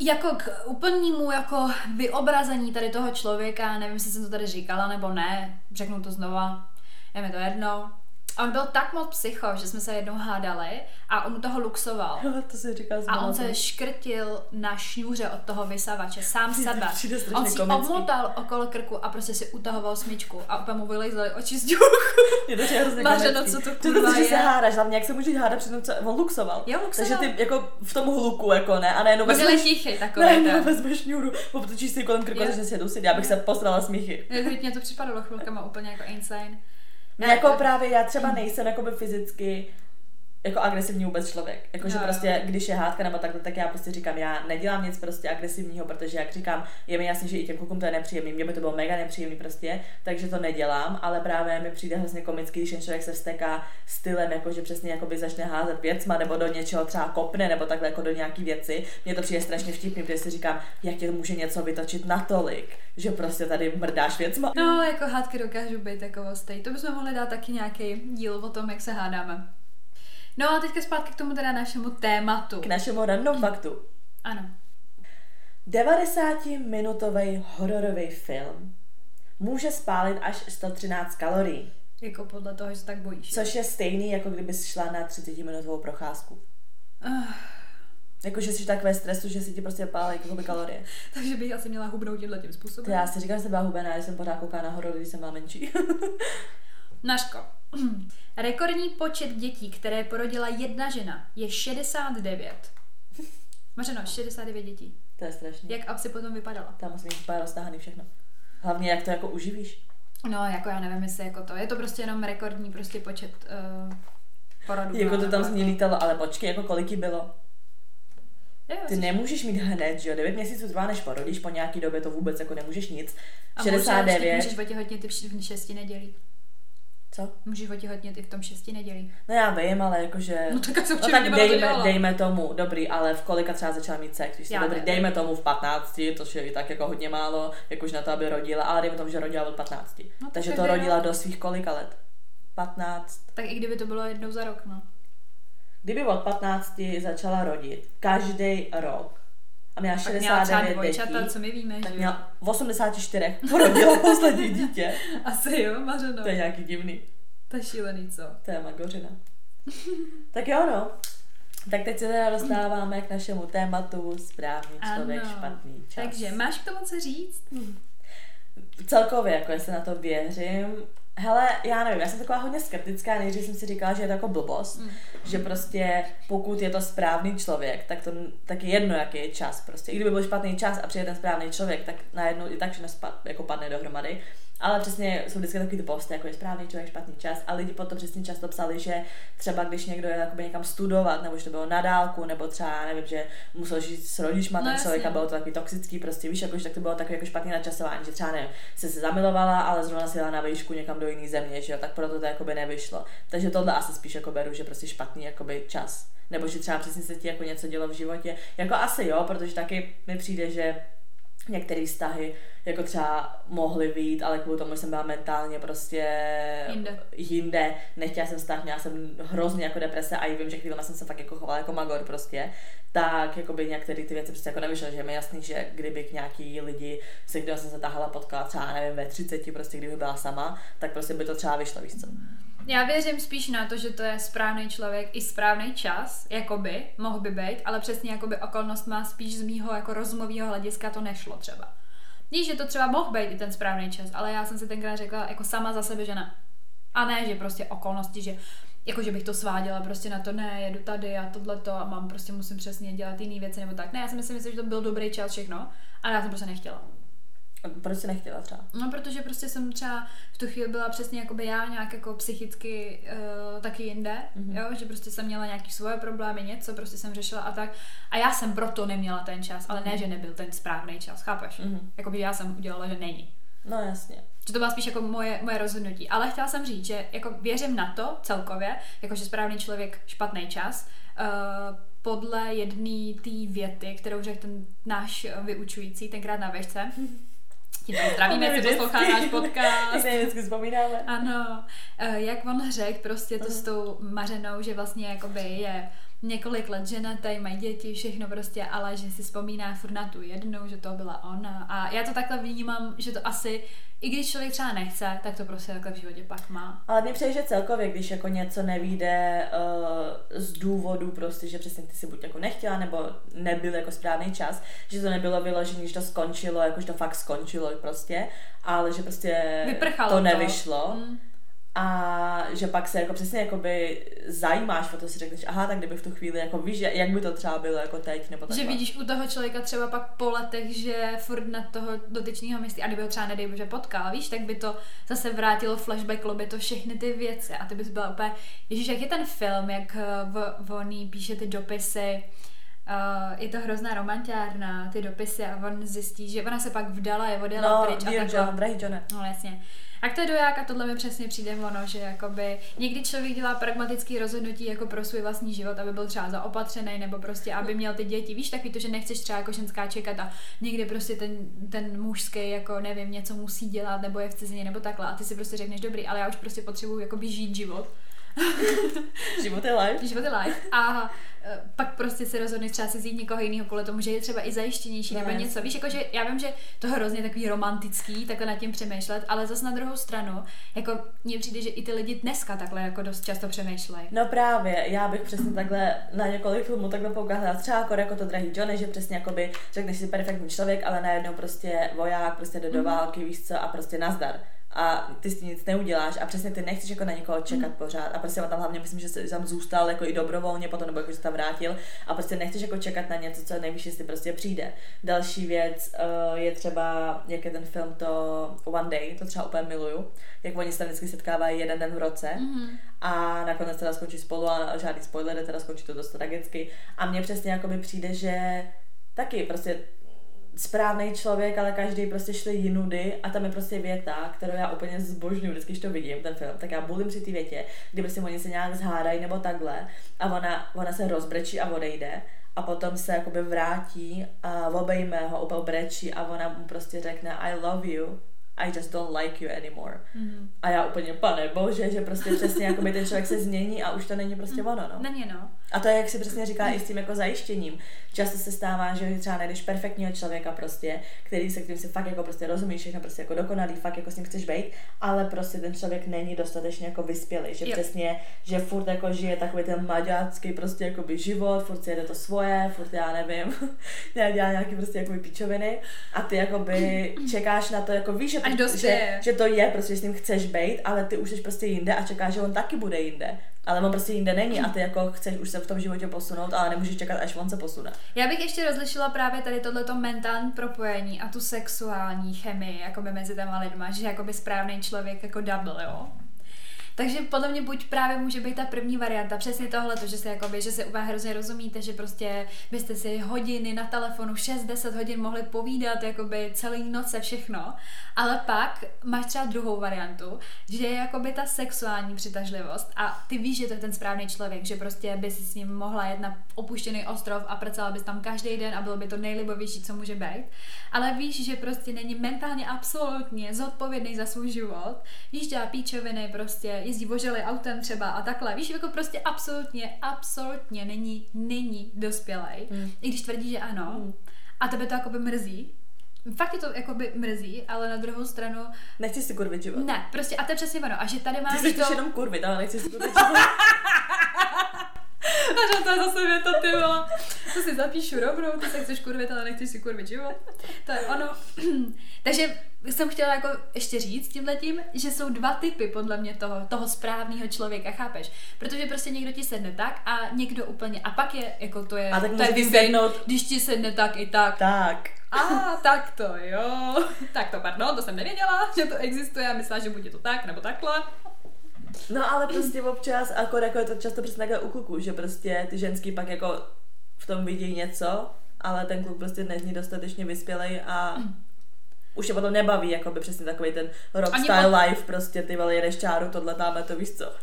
Jako k úplnému jako vyobrazení tady toho člověka, nevím, jestli jsem to tady říkala nebo ne, řeknu to znova, je mi to jedno. On byl tak moc psycho, že jsme se jednou hádali a on toho luxoval. to si říkal A on se škrtil na šňůře od toho vysavače, sám Přijde- sebe. přijde On si komický. obmotal okolo krku a prostě si utahoval smyčku a úplně mu vylejzaly oči z děchu. Je to že hrozně co to to, kurva že se je? hádáš, hlavně jak se můžeš hádat před tím, co on luxoval. Jo, luxoval. Takže ty jako v tom hluku, jako ne, a nejenom vezmeš, tichý takový ne, ne, vezmeš šňůru, obtočíš si kolem krku začneš si dusit, já bych se posrala smíchy. Mě to připadalo chvilkama úplně jako insane. Ne, jako právě já třeba nejsem jakoby fyzicky jako agresivní vůbec člověk. Jakože jo. prostě, když je hádka nebo takhle, tak já prostě říkám, já nedělám nic prostě agresivního, protože jak říkám, je mi jasný, že i těm klukům to je nepříjemný, mě by to bylo mega nepříjemný prostě, takže to nedělám, ale právě mi přijde hrozně komický, když ten člověk se vsteká stylem, jako že přesně jakoby začne házet věcma nebo do něčeho třeba kopne nebo takhle jako do nějaký věci. Mně to přijde strašně vtipný, protože si říkám, jak tě může něco vytočit natolik, že prostě tady mrdáš věcma. No, jako hádky dokážou být takovostej. To bychom mohli dát taky nějaký díl o tom, jak se hádáme. No a teďka zpátky k tomu teda našemu tématu. K našemu random faktu. Ano. 90-minutový hororový film může spálit až 113 kalorií. Jako podle toho, že se tak bojíš. Což je stejný, jako kdyby šla na 30 minutovou procházku. Uh, Jako, že jsi tak ve stresu, že si ti prostě pálí jakoby kalorie. takže bych asi měla hubnout tímhle tím To způsobem. já si říkám, že jsem byla hubená, když jsem pořád koukala nahoru, když jsem byla menší. Naško. Rekordní počet dětí, které porodila jedna žena, je 69. Mařeno, 69 dětí. to je strašný. Jak asi potom vypadala? Tam musí mít úplně roztáhaný všechno. Hlavně, jak to jako uživíš. No, jako já nevím, jestli jako to. Je to prostě jenom rekordní prostě počet uh, porodů. Jako to tam z ní lítalo, ale počkej, jako kolik jí bylo. Jo, Ty jsi- nemůžeš mít hned, že jo, 9 měsíců trvá, než porodíš, po nějaký době to vůbec jako nemůžeš nic. A můžeš, 69, můžeš otěhotnět i v š- v šesti nedělí. Co? Můžeš otěhotnět i v tom šesti nedělí. No já vím, ale jakože... No tak jsem No tak dejme, dělala. dejme tomu, dobrý, ale v kolika třeba začala mít sex, když Já dobrý, dejme tomu v 15, to je i tak jako hodně málo, jakož na to, aby rodila, ale dejme tomu, že rodila od 15. No, tak Takže to rodila do svých kolika let? 15. Tak i kdyby to bylo jednou za rok, no. Kdyby od 15 začala rodit každý rok a měla Tak měla třeba 69 dvojčata, dětí, co my víme, tak měla v 84 porodila poslední dítě. Asi jo, Mařeno. To je nějaký divný. To je šílený, co? To je magořina. tak jo, no. Tak teď se teda dostáváme k našemu tématu správný člověk, Ano. špatný čas. Takže máš k tomu co říct? Celkově, jako jestli na to věřím, hele, já nevím, já jsem taková hodně skeptická, nejdřív jsem si říkala, že je to jako blbost, Mm. že prostě pokud je to správný člověk, tak to tak je jedno, jaký je čas prostě. I kdyby byl špatný čas a přijde ten správný člověk, tak najednou i tak všechno spad, jako padne dohromady. Ale přesně jsou vždycky takový ty posty, jako je správný člověk, špatný čas. A lidi potom přesně často psali, že třeba když někdo je jakoby někam studovat, nebo že to bylo na dálku, nebo třeba, nevím, že musel žít s rodičma No ten člověk a bylo to takový toxický, prostě víš, jako, že tak to bylo takový jako špatný načasování, že třeba nevím, se se zamilovala, ale zrovna si jela na výšku někam do jiné země, že jo, tak proto to jakoby nevyšlo. Takže tohle asi spíš jako beru, že prostě špatný jakoby čas. Nebo že třeba přesně se ti jako něco dělo v životě. Jako asi jo, protože taky mi přijde, že některé vztahy jako třeba mohly být, ale kvůli tomu že jsem byla mentálně prostě Jinde. jinde. Nechtěla jsem vztah, měla jsem hrozně jako deprese a i vím, že chvíli jsem se fakt jako chovala jako magor prostě. Tak jako by některé ty věci prostě jako nevyšly, že je mi jasný, že kdybych nějaký lidi, se kterým jsem se tahala potkala třeba nevím ve 30, prostě kdyby byla sama, tak prostě by to třeba vyšlo, víš co. Já věřím spíš na to, že to je správný člověk i správný čas, jakoby, mohl by být, ale přesně jakoby okolnost má spíš z mýho jako rozumového hlediska to nešlo třeba. Víš, že to třeba mohl být i ten správný čas, ale já jsem si tenkrát řekla jako sama za sebe, že ne. A ne, že prostě okolnosti, že jako že bych to sváděla prostě na to, ne, jedu tady a tohleto a mám prostě musím přesně dělat jiné věci nebo tak. Ne, já si myslím, že to byl dobrý čas všechno, ale já jsem prostě nechtěla. Proč jsi nechtěla třeba? No, protože prostě jsem třeba v tu chvíli byla přesně jako by já nějak jako psychicky uh, taky jinde, Mhm. mm-hmm. jo, že prostě jsem měla nějaký svoje problémy, něco prostě jsem řešila a tak. A já jsem proto neměla ten čas, ale ne, že nebyl ten správný čas, chápeš? Mhm. Mm-hmm. Jakoby já jsem udělala, že není. No jasně. Že to byla spíš jako moje, moje rozhodnutí. Ale chtěla jsem říct, že jako věřím na to celkově, jako že správný člověk, špatný čas, uh, podle jedné té věty, kterou řekl ten náš vyučující tenkrát na vešce. Tím zdravíme, jestli poslouchá náš podcast. Se vždycky vzpomínáme. Ano, eh, jak on řekl prostě to s tou Mařenou, že vlastně jakoby je několik let ženatý, mají děti, všechno prostě, ale že si vzpomíná furt na tu jednu, že to byla ona. A já to takhle vnímám, že to asi, i když člověk třeba nechce, tak to prostě takhle v životě pak má. Ale mně přijde, že celkově, když jako něco nevíde uh, z důvodu prostě, že přesně ty si buď jako nechtěla, nebo nebyl jako správný čas, že to nebylo vyložené, že to skončilo, jako že to fakt skončilo prostě, ale že prostě Vyprchalo to to. nevyšlo. Mm. A že pak se jako přesně jakoby zajímáš to, si řekneš, aha, tak kdyby v tu chvíli jako víš, jak by to třeba bylo jako teď, nebo Že takhle. vidíš u toho člověka třeba pak po letech, že furt na toho dotyčného myslí, a kdyby ho třeba nedej bože potkal, víš, tak by to zase vrátilo flashback, by to všechny ty věci a ty bys byla úplně, ježíš, jak je ten film, jak eh, v, v oný píše ty dopisy, Uh, je to hrozná romantiárna, ty dopisy a on zjistí, že ona se pak vdala, je odjela No, pryč a takhle. John, drahý Johne. No jasně. A to je doják a tohle mi přesně přijde ono, že jakoby někdy člověk dělá pragmatický rozhodnutí jako pro svůj vlastní život, aby byl třeba zaopatřený nebo prostě, aby měl ty děti. Víš, taky to, že nechceš třeba jako ženská čekat a někdy prostě ten, ten mužský jako nevím, něco musí dělat nebo je v cizině nebo takhle a ty si prostě řekneš dobrý, ale já už prostě potřebuju jakoby žít život. Život je life. Život je life. A e, pak prostě se rozhodneš třeba si vzít někoho jiného kvůli tomu, že je třeba i zajištěnější No, nebo jasně. něco. Víš, jakože já vím, že to je hrozně takový romantický, takhle nad tím přemýšlet, ale zase na druhou stranu, jako mně přijde, že i ty lidi dneska takhle jako dost často přemýšlejí. No právě, já bych přesně takhle na několik filmů takhle poukázala. Třeba jako, jako to drahý Johnny, že přesně jakoby řekneš si perfektní člověk, ale najednou prostě voják prostě jde do války, víš co, a prostě nazdar. A ty s tím nic neuděláš a přesně ty nechceš jako na někoho čekat pořád. A prostě on tam hlavně myslím, že se tam zůstal jako i dobrovolně potom, nebo jako se tam vrátil. A prostě nechceš jako čekat na něco, co nejvíš, jestli prostě přijde. Další věc uh, je třeba, jak je ten film to One Day, to třeba úplně miluju. Jak oni se tam vždycky setkávají jeden den v roce Mhm. a nakonec teda skončí spolu a žádný spoiler, teda skončí to dost tragicky. A mně přesně jakoby přijde, že taky prostě správný člověk, ale každý prostě šli jinudy a tam je prostě věta, kterou já úplně zbožňuju, vždycky, když to vidím, ten film, tak já bulím při té větě, kdy prostě oni se nějak zhádají nebo takhle a ona, ona se rozbrečí a odejde a potom se jakoby vrátí a obejme ho, úplně brečí a ona mu prostě řekne I love you, I just don't like you anymore. Mhm. A já úplně, pane bože, že prostě přesně jakoby ten člověk se změní a už to není prostě ono, no. Není no. A to je, jak si přesně říká, i s tím jako zajištěním. Často se stává, že třeba najdeš perfektního člověka prostě, který se kterým si fakt jako prostě rozumíš, všechno prostě jako dokonalý, fakt jako s ním chceš být, ale prostě ten člověk není dostatečně jako vyspělý, že Jo. přesně, že furt jako žije takový ten maďácký prostě jakoby život, furt si jede to svoje, furt já nevím, dělá dělá nějaký prostě jako pičoviny a ty jakoby čekáš na to, jako víš, že to, Až že, dospěje. že to je, prostě že s ním chceš být, ale ty už jsi prostě jinde a čekáš, že on taky bude jinde. Ale on prostě jinde není a ty jako chceš už se v tom životě posunout, ale nemůžeš čekat, až on se posune. Já bych ještě rozlišila právě tady tohleto mentální propojení a tu sexuální chemii jakoby mezi těma lidma, že jakoby správný člověk jako double, jo. Takže podle mě buď právě může být ta první varianta, přesně tohle, že se jakoby, že se úplně hrozně rozumíte, že prostě byste si hodiny na telefonu, 6-10 hodin mohli povídat, jakoby celý noce všechno, ale pak máš třeba druhou variantu, že je jakoby ta sexuální přitažlivost a ty víš, že to je ten správný člověk, že prostě by s ním mohla jet na opuštěný ostrov a pracovala bys tam každý den a bylo by to nejlibovější, co může být, ale víš, že prostě není mentálně absolutně zodpovědný za svůj život, víš, dělá píčoviny, prostě jezdí vožely autem třeba a takhle, víš, jako prostě absolutně, absolutně není, není dospělej, Hmm. i když tvrdí, že ano, Hmm. a tebe to jakoby mrzí, Fakt je to jakoby mrzí, ale na druhou stranu Nechci si kurvit život. ne, prostě a to je přesně ono. A že tady Ty máš si to... chceš jenom kurvit, ale nechci si kurvit život. A to je zase věta, ty vole. To si zapíšu rovnou, ty se chceš kurvit, ale nechceš si kurvit život. To je ono. Takže jsem chtěla jako ještě říct tímhletím, že jsou dva typy podle mě toho, toho správného člověka, chápeš? Protože prostě někdo ti sedne tak a někdo úplně, a pak je, jako to je, A tak to je sednout- když ti sedne tak i tak. tak. A tak to jo. Tak to pardon, to jsem nevěděla, že to existuje a myslela, že buď je to tak nebo takhle. No ale prostě občas, jako, jako je to často přesně takhle u kluků, že prostě ty ženský pak jako v tom vidí něco, ale ten kluk prostě není dostatečně vyspělej a už je potom nebaví, jako by přesně takový ten rock Ani style po- life, prostě ty vole, jedeš čáru, tohle dáme, to víš co.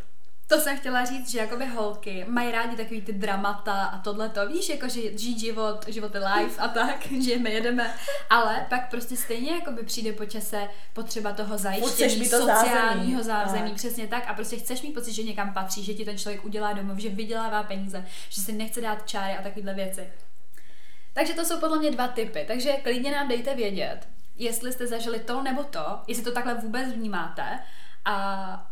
To jsem chtěla říct, že jakoby holky mají rádi takový ty dramata a tohle to, víš, jako že žít život, život je life a tak, žijeme, jedeme, ale pak prostě stejně jakoby přijde po čase potřeba toho zajištění, to sociálního zázemí. zázemí, Tak. přesně tak a prostě chceš mít pocit, že někam patří, že ti ten člověk udělá domov, že vydělává peníze, že si nechce dát čáry a takovéhle věci. Takže to jsou podle mě dva typy, takže klidně nám dejte vědět, jestli jste zažili to nebo to, jestli to takhle vůbec vnímáte a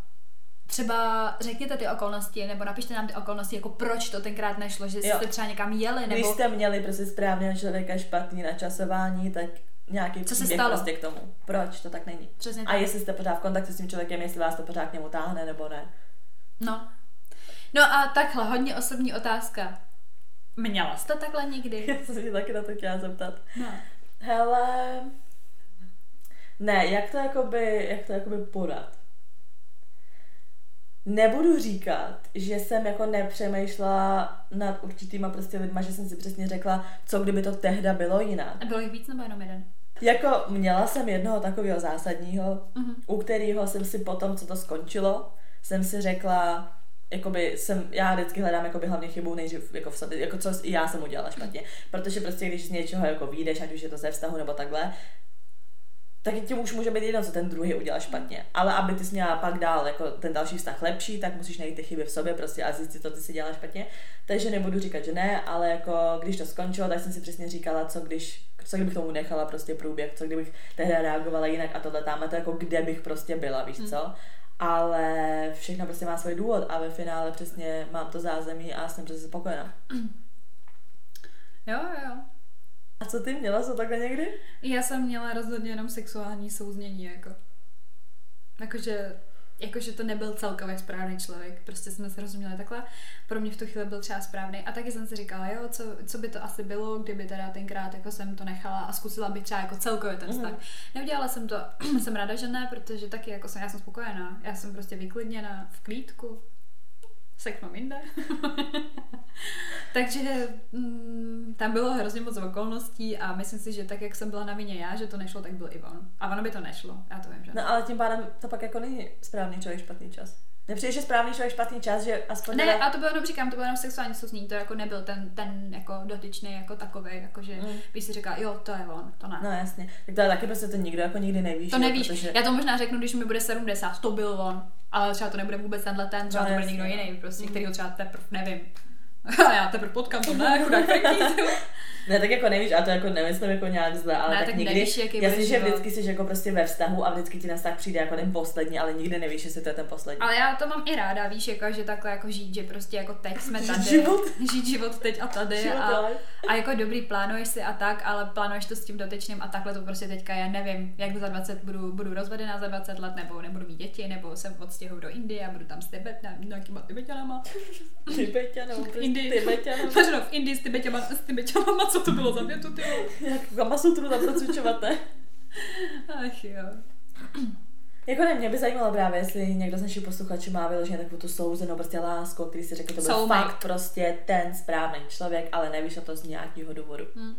třeba řekněte ty okolnosti, nebo napište nám ty okolnosti, jako proč to tenkrát nešlo, že Jo. jste třeba někam jeli, Když nebo jste měli prostě správného člověka špatný načasování, tak nějaký Co se stalo? prostě k tomu. Proč to tak není? přesně A tak. jestli jste pořád v kontaktu s tím člověkem, jestli vás to pořád k němu táhne nebo ne. No. No a takhle, hodně osobní otázka. Měla jste takhle někdy? Já jsem se tě taky na to chtěla zeptat. No. Hele, ne, jak to jakoby, jak to jakoby podat? Nebudu říkat, že jsem jako nepřemýšlela nad určitýma prostě lidma, že jsem si přesně řekla, co kdyby to tehda bylo jinak. A bylo jich víc nebo jenom jeden? Jako měla jsem jednoho takového zásadního, Mhm. u kterého jsem si potom, co to skončilo, jsem si řekla, jakoby jsem, já vždycky hledám jakoby hlavně chybu nejdřív jako v sobě, jako co já jsem udělala špatně. Protože prostě když z něčeho jako vyjdeš, ať už je to ze vztahu nebo takhle, tak tím už může být jedno, co ten druhý udělal špatně. Ale aby ty jsi měla pak dál jako ten další vztah lepší, tak musíš najít ty chyby v sobě prostě a zjistit, co ty si dělala špatně. Takže nebudu říkat, že ne, ale jako když to skončilo, tak jsem si přesně říkala, co když co kdybych tomu nechala prostě průběh, co kdybych tehdy reagovala jinak a tohle tam, to jako kde bych prostě byla, víš co? Hmm. Ale všechno prostě má svůj důvod a ve finále přesně mám to zázemí a jsem přesně spokojená. Jo, jo. A co ty měla, co takhle někdy? Já jsem měla rozhodně jenom sexuální souznění, jako. Jakože jakože to nebyl celkově správný člověk, prostě jsme se rozuměli takhle. Pro mě v tu chvíli byl třeba správný. A taky jsem si říkala, jo, co, co by to asi bylo, kdyby teda tenkrát jako jsem to nechala a zkusila bych třeba jako celkově ten vztah. Mm-hmm. Neudělala jsem to, jsem ráda, že ne, protože taky jako jsem, já jsem spokojená. Já jsem prostě vyklidněna v klídku, sex mám jinde. Takže mm, tam bylo hrozně moc okolností a myslím si, že tak, jak jsem byla na vině já, že to nešlo, tak byl i on. A ono by to nešlo, já to vím, že No ale tím pádem to pak jako není správný člověk, špatný čas. Nepřijde, že správný člověk špatný čas, že aspoň... Ne, a to bylo jenom říkám, to bylo jenom sexuální souznění, to jako nebyl ten, ten jako dotyčný jako takový, jako že mm. bych si říkal, jo, to je on, to ne. No jasně, tak to je taky prostě to nikdo jako nikdy nevíš. To nevíš, protože... já to možná řeknu, když mi bude 70, to byl on, ale třeba to nebude vůbec tenhle ten, třeba no, to bude někdo jiný, prostě, mm. který ho třeba teprve nevím. A já teprve potkám, to ne, chudák Ne, tak jako nevíš, a to jako nemyslím jako nějak zle, ale ne, tak, tak nikdy, nevíš, jaký jasně, že vždycky jsi jako prostě ve vztahu a vždycky ti na vztah přijde jako ten poslední, ale nikdy nevíš, jestli to je ten poslední. Ale já to mám i ráda, víš, jako, že takhle jako žít, že prostě jako teď jsme tady. Žít život. Žít život teď a tady. Život a, a, jako dobrý, plánuješ si a tak, ale plánuješ to s tím dotyčným a takhle to prostě teďka, já nevím, jak za 20 budu, budu rozvedená za 20 let, nebo nebudu mít děti, nebo se odstěhuju do Indie a budu tam s Tibet, ne, nějakýma Tibetanama. Tibetanama, Indii. Tibetanama. v Indii s Tibetanama, s Tibetanama, co to bylo za větu, ty Jak Kamasutru tam procvičovat, ne? Ach jo. Jako ne, mě by zajímalo právě, jestli někdo z našich posluchačů má vyloženě takovou tu souzenou prostě lásku, který si řekl, to byl Soulmate. fakt prostě ten správný člověk, ale nevíš to z nějakého důvodu. Hmm.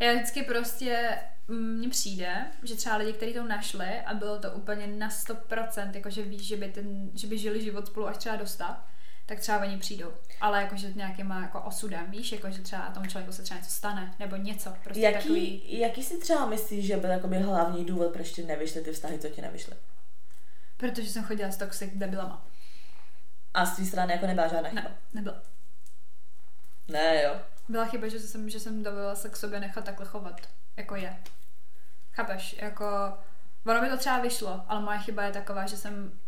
Já vždycky prostě mm, mně přijde, že třeba lidi, kteří to našli a bylo to úplně na 100%, jakože víš, že by, ten, že by žili život spolu až třeba dostat, tak třeba oni přijdou. Ale jakože nějakým jako osudem, víš, jako že třeba tomu člověku se třeba něco stane, nebo něco. Prostě jaký, takový... jaký si třeba myslíš, že byl jakoby hlavní důvod, proč ti nevyšly ty vztahy, co ti nevyšly? Protože jsem chodila s toxic debilama. A z tvý strany jako nebyla žádná chyba? Ne, nebyla. Ne, jo. Byla chyba, že jsem, že jsem dovolila se k sobě nechat takhle chovat, jako je. Chápeš, jako... Ono by to třeba vyšlo, ale moje chyba je taková, že jsem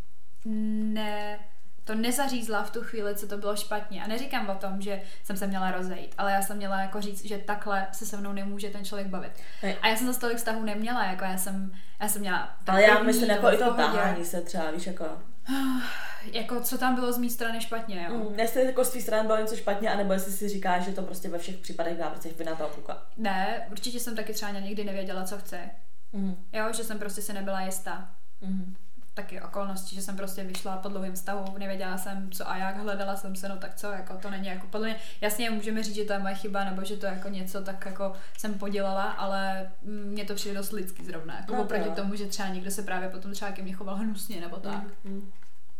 ne to nezařízla v tu chvíli, co to bylo špatně. A neříkám o tom, že jsem se měla rozejít, ale já jsem měla jako říct, že takhle se se mnou nemůže ten člověk bavit. Ne. A já jsem za tolik vztahu neměla, jako já jsem, já jsem měla... Ale já myslím jako i to tahání se třeba, víš, jako... jako co tam bylo z mé strany špatně, jo? Mm, jestli jako z tvý strany bylo něco špatně, anebo jestli si říkáš, že to prostě ve všech případech dá prostě vina toho kluka. Ne, určitě jsem taky třeba nikdy nevěděla, co chce. Mm. Jo, že jsem prostě si nebyla jistá. Mm taky okolnosti, že jsem prostě vyšla po dlouhém stavu, nevěděla jsem co a jak, hledala jsem se, no tak co, jako to není jako podle mě, jasně můžeme říct, že to je moje chyba, nebo že to jako něco tak jako jsem podělala, ale mně to přijde dost lidský zrovna, jako no, oproti tomu, že třeba někdo se právě potom třeba ke mně choval hnusně, nebo tak. Mm, mm.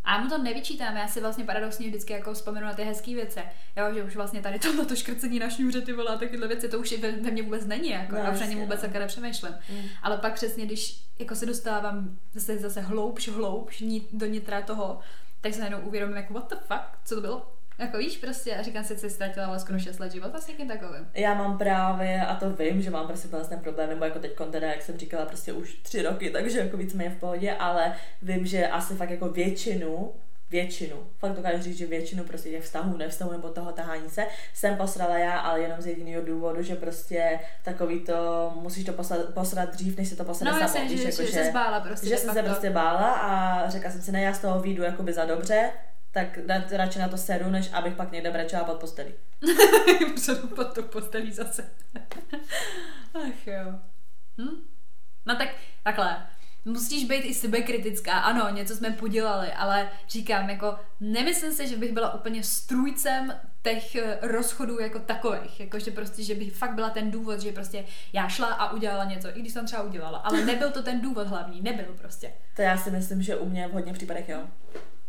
A já mu to nevyčítám, já si vlastně paradoxně vždycky jako vzpomenu na ty hezké věci. Jo, že už vlastně tady tohle to škrcení na šňůře, ty vole, a takovéhle věci, to už ve, ve mně vůbec není, jako, no, a už ani vůbec takhle nepřemýšlím. Mm. Ale pak přesně, když jako se dostávám zase, zase hloubš, hloubš do nitra toho, tak se najednou uvědomím, jako what the fuck, co to bylo? Jako víš, prostě, a říkám si, že jsi ztratila skoro 6 let života s někým takovým. Já mám právě, a to vím, že mám prostě ten problém, nebo jako teď teda, jak jsem říkala, prostě už tři roky, takže jako víceméně v pohodě, ale vím, že asi fakt jako většinu většinu, fakt dokážu říct, že většinu prostě těch vztahů, nevztahů nebo toho tahání se, jsem posrala já, ale jenom z jediného důvodu, že prostě takový to, musíš to posrat, posrat dřív, než se to posrat no, samo. Víš, že, jako, že, že, se zbála prostě. Že jsem se prostě bála a řekla jsem si, ne, já z toho výjdu jakoby za dobře, tak radši na to sedu, než abych pak někde brečela pod postelí. Předu pod to postelí zase. Ach jo. Hm? No tak takhle musíš být i sebekritická. Ano, něco jsme podělali, ale říkám, jako nemyslím si, že bych byla úplně strůjcem těch eh, rozchodů jako takových, jako že prostě, že bych fakt byla ten důvod, že prostě já šla a udělala něco, i když jsem třeba udělala, ale nebyl to ten důvod hlavní, nebyl prostě. To já si myslím, že u mě v hodně případech jo.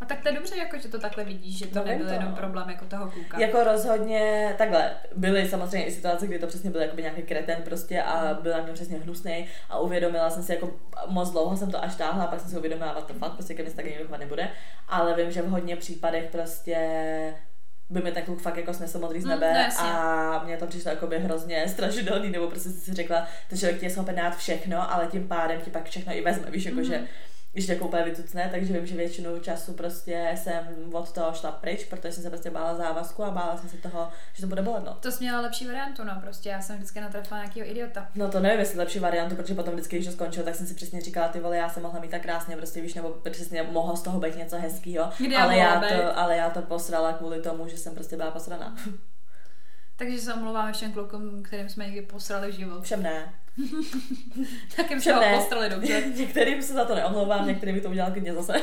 A tak to je dobře, jako, že to takhle vidíš, že to No, nebyl to, jenom no. problém jako toho kluka. Jako rozhodně, takhle, byly samozřejmě i situace, kdy to přesně byl jakoby nějaký kreten prostě a byl na mě přesně hnusný a uvědomila jsem si jako moc dlouho jsem to až táhla a pak jsem si uvědomila, what the fuck, prostě ke mně se tak nikdo nebude, ale vím, že v hodně případech prostě by mi ten kluk fakt jako snesl modrý z Mm, nebe no jasně. a mně to přišlo jako by hrozně strašidelný, nebo prostě jsem si řekla, ten člověk ti je schopen dát všechno, ale tím pádem ti pak všechno i vezme, víš, jako Mhm. že když jako úplně vytucne, takže vím, že většinu času prostě jsem od toho šla pryč, protože jsem se prostě bála závazku a bála jsem se toho, že to bude bolet, no. To jsi měla lepší variantu, no, prostě já jsem vždycky natrefila nějakého idiota. No to nevím, jestli lepší variantu, protože potom vždycky, když to skončilo, tak jsem si přesně říkala, ty vole, já jsem mohla mít tak krásně, prostě víš, nebo přesně mohlo z toho být něco hezkého, ale, já to, ale já to posrala kvůli tomu, že jsem prostě byla posraná. Takže se omlouváme všem klukům, kterým jsme někdy posrali život. Všem ne. Tak jim Všem ne. postrali dobře. některým se za to neomlouvám, některým by to udělal klidně zase.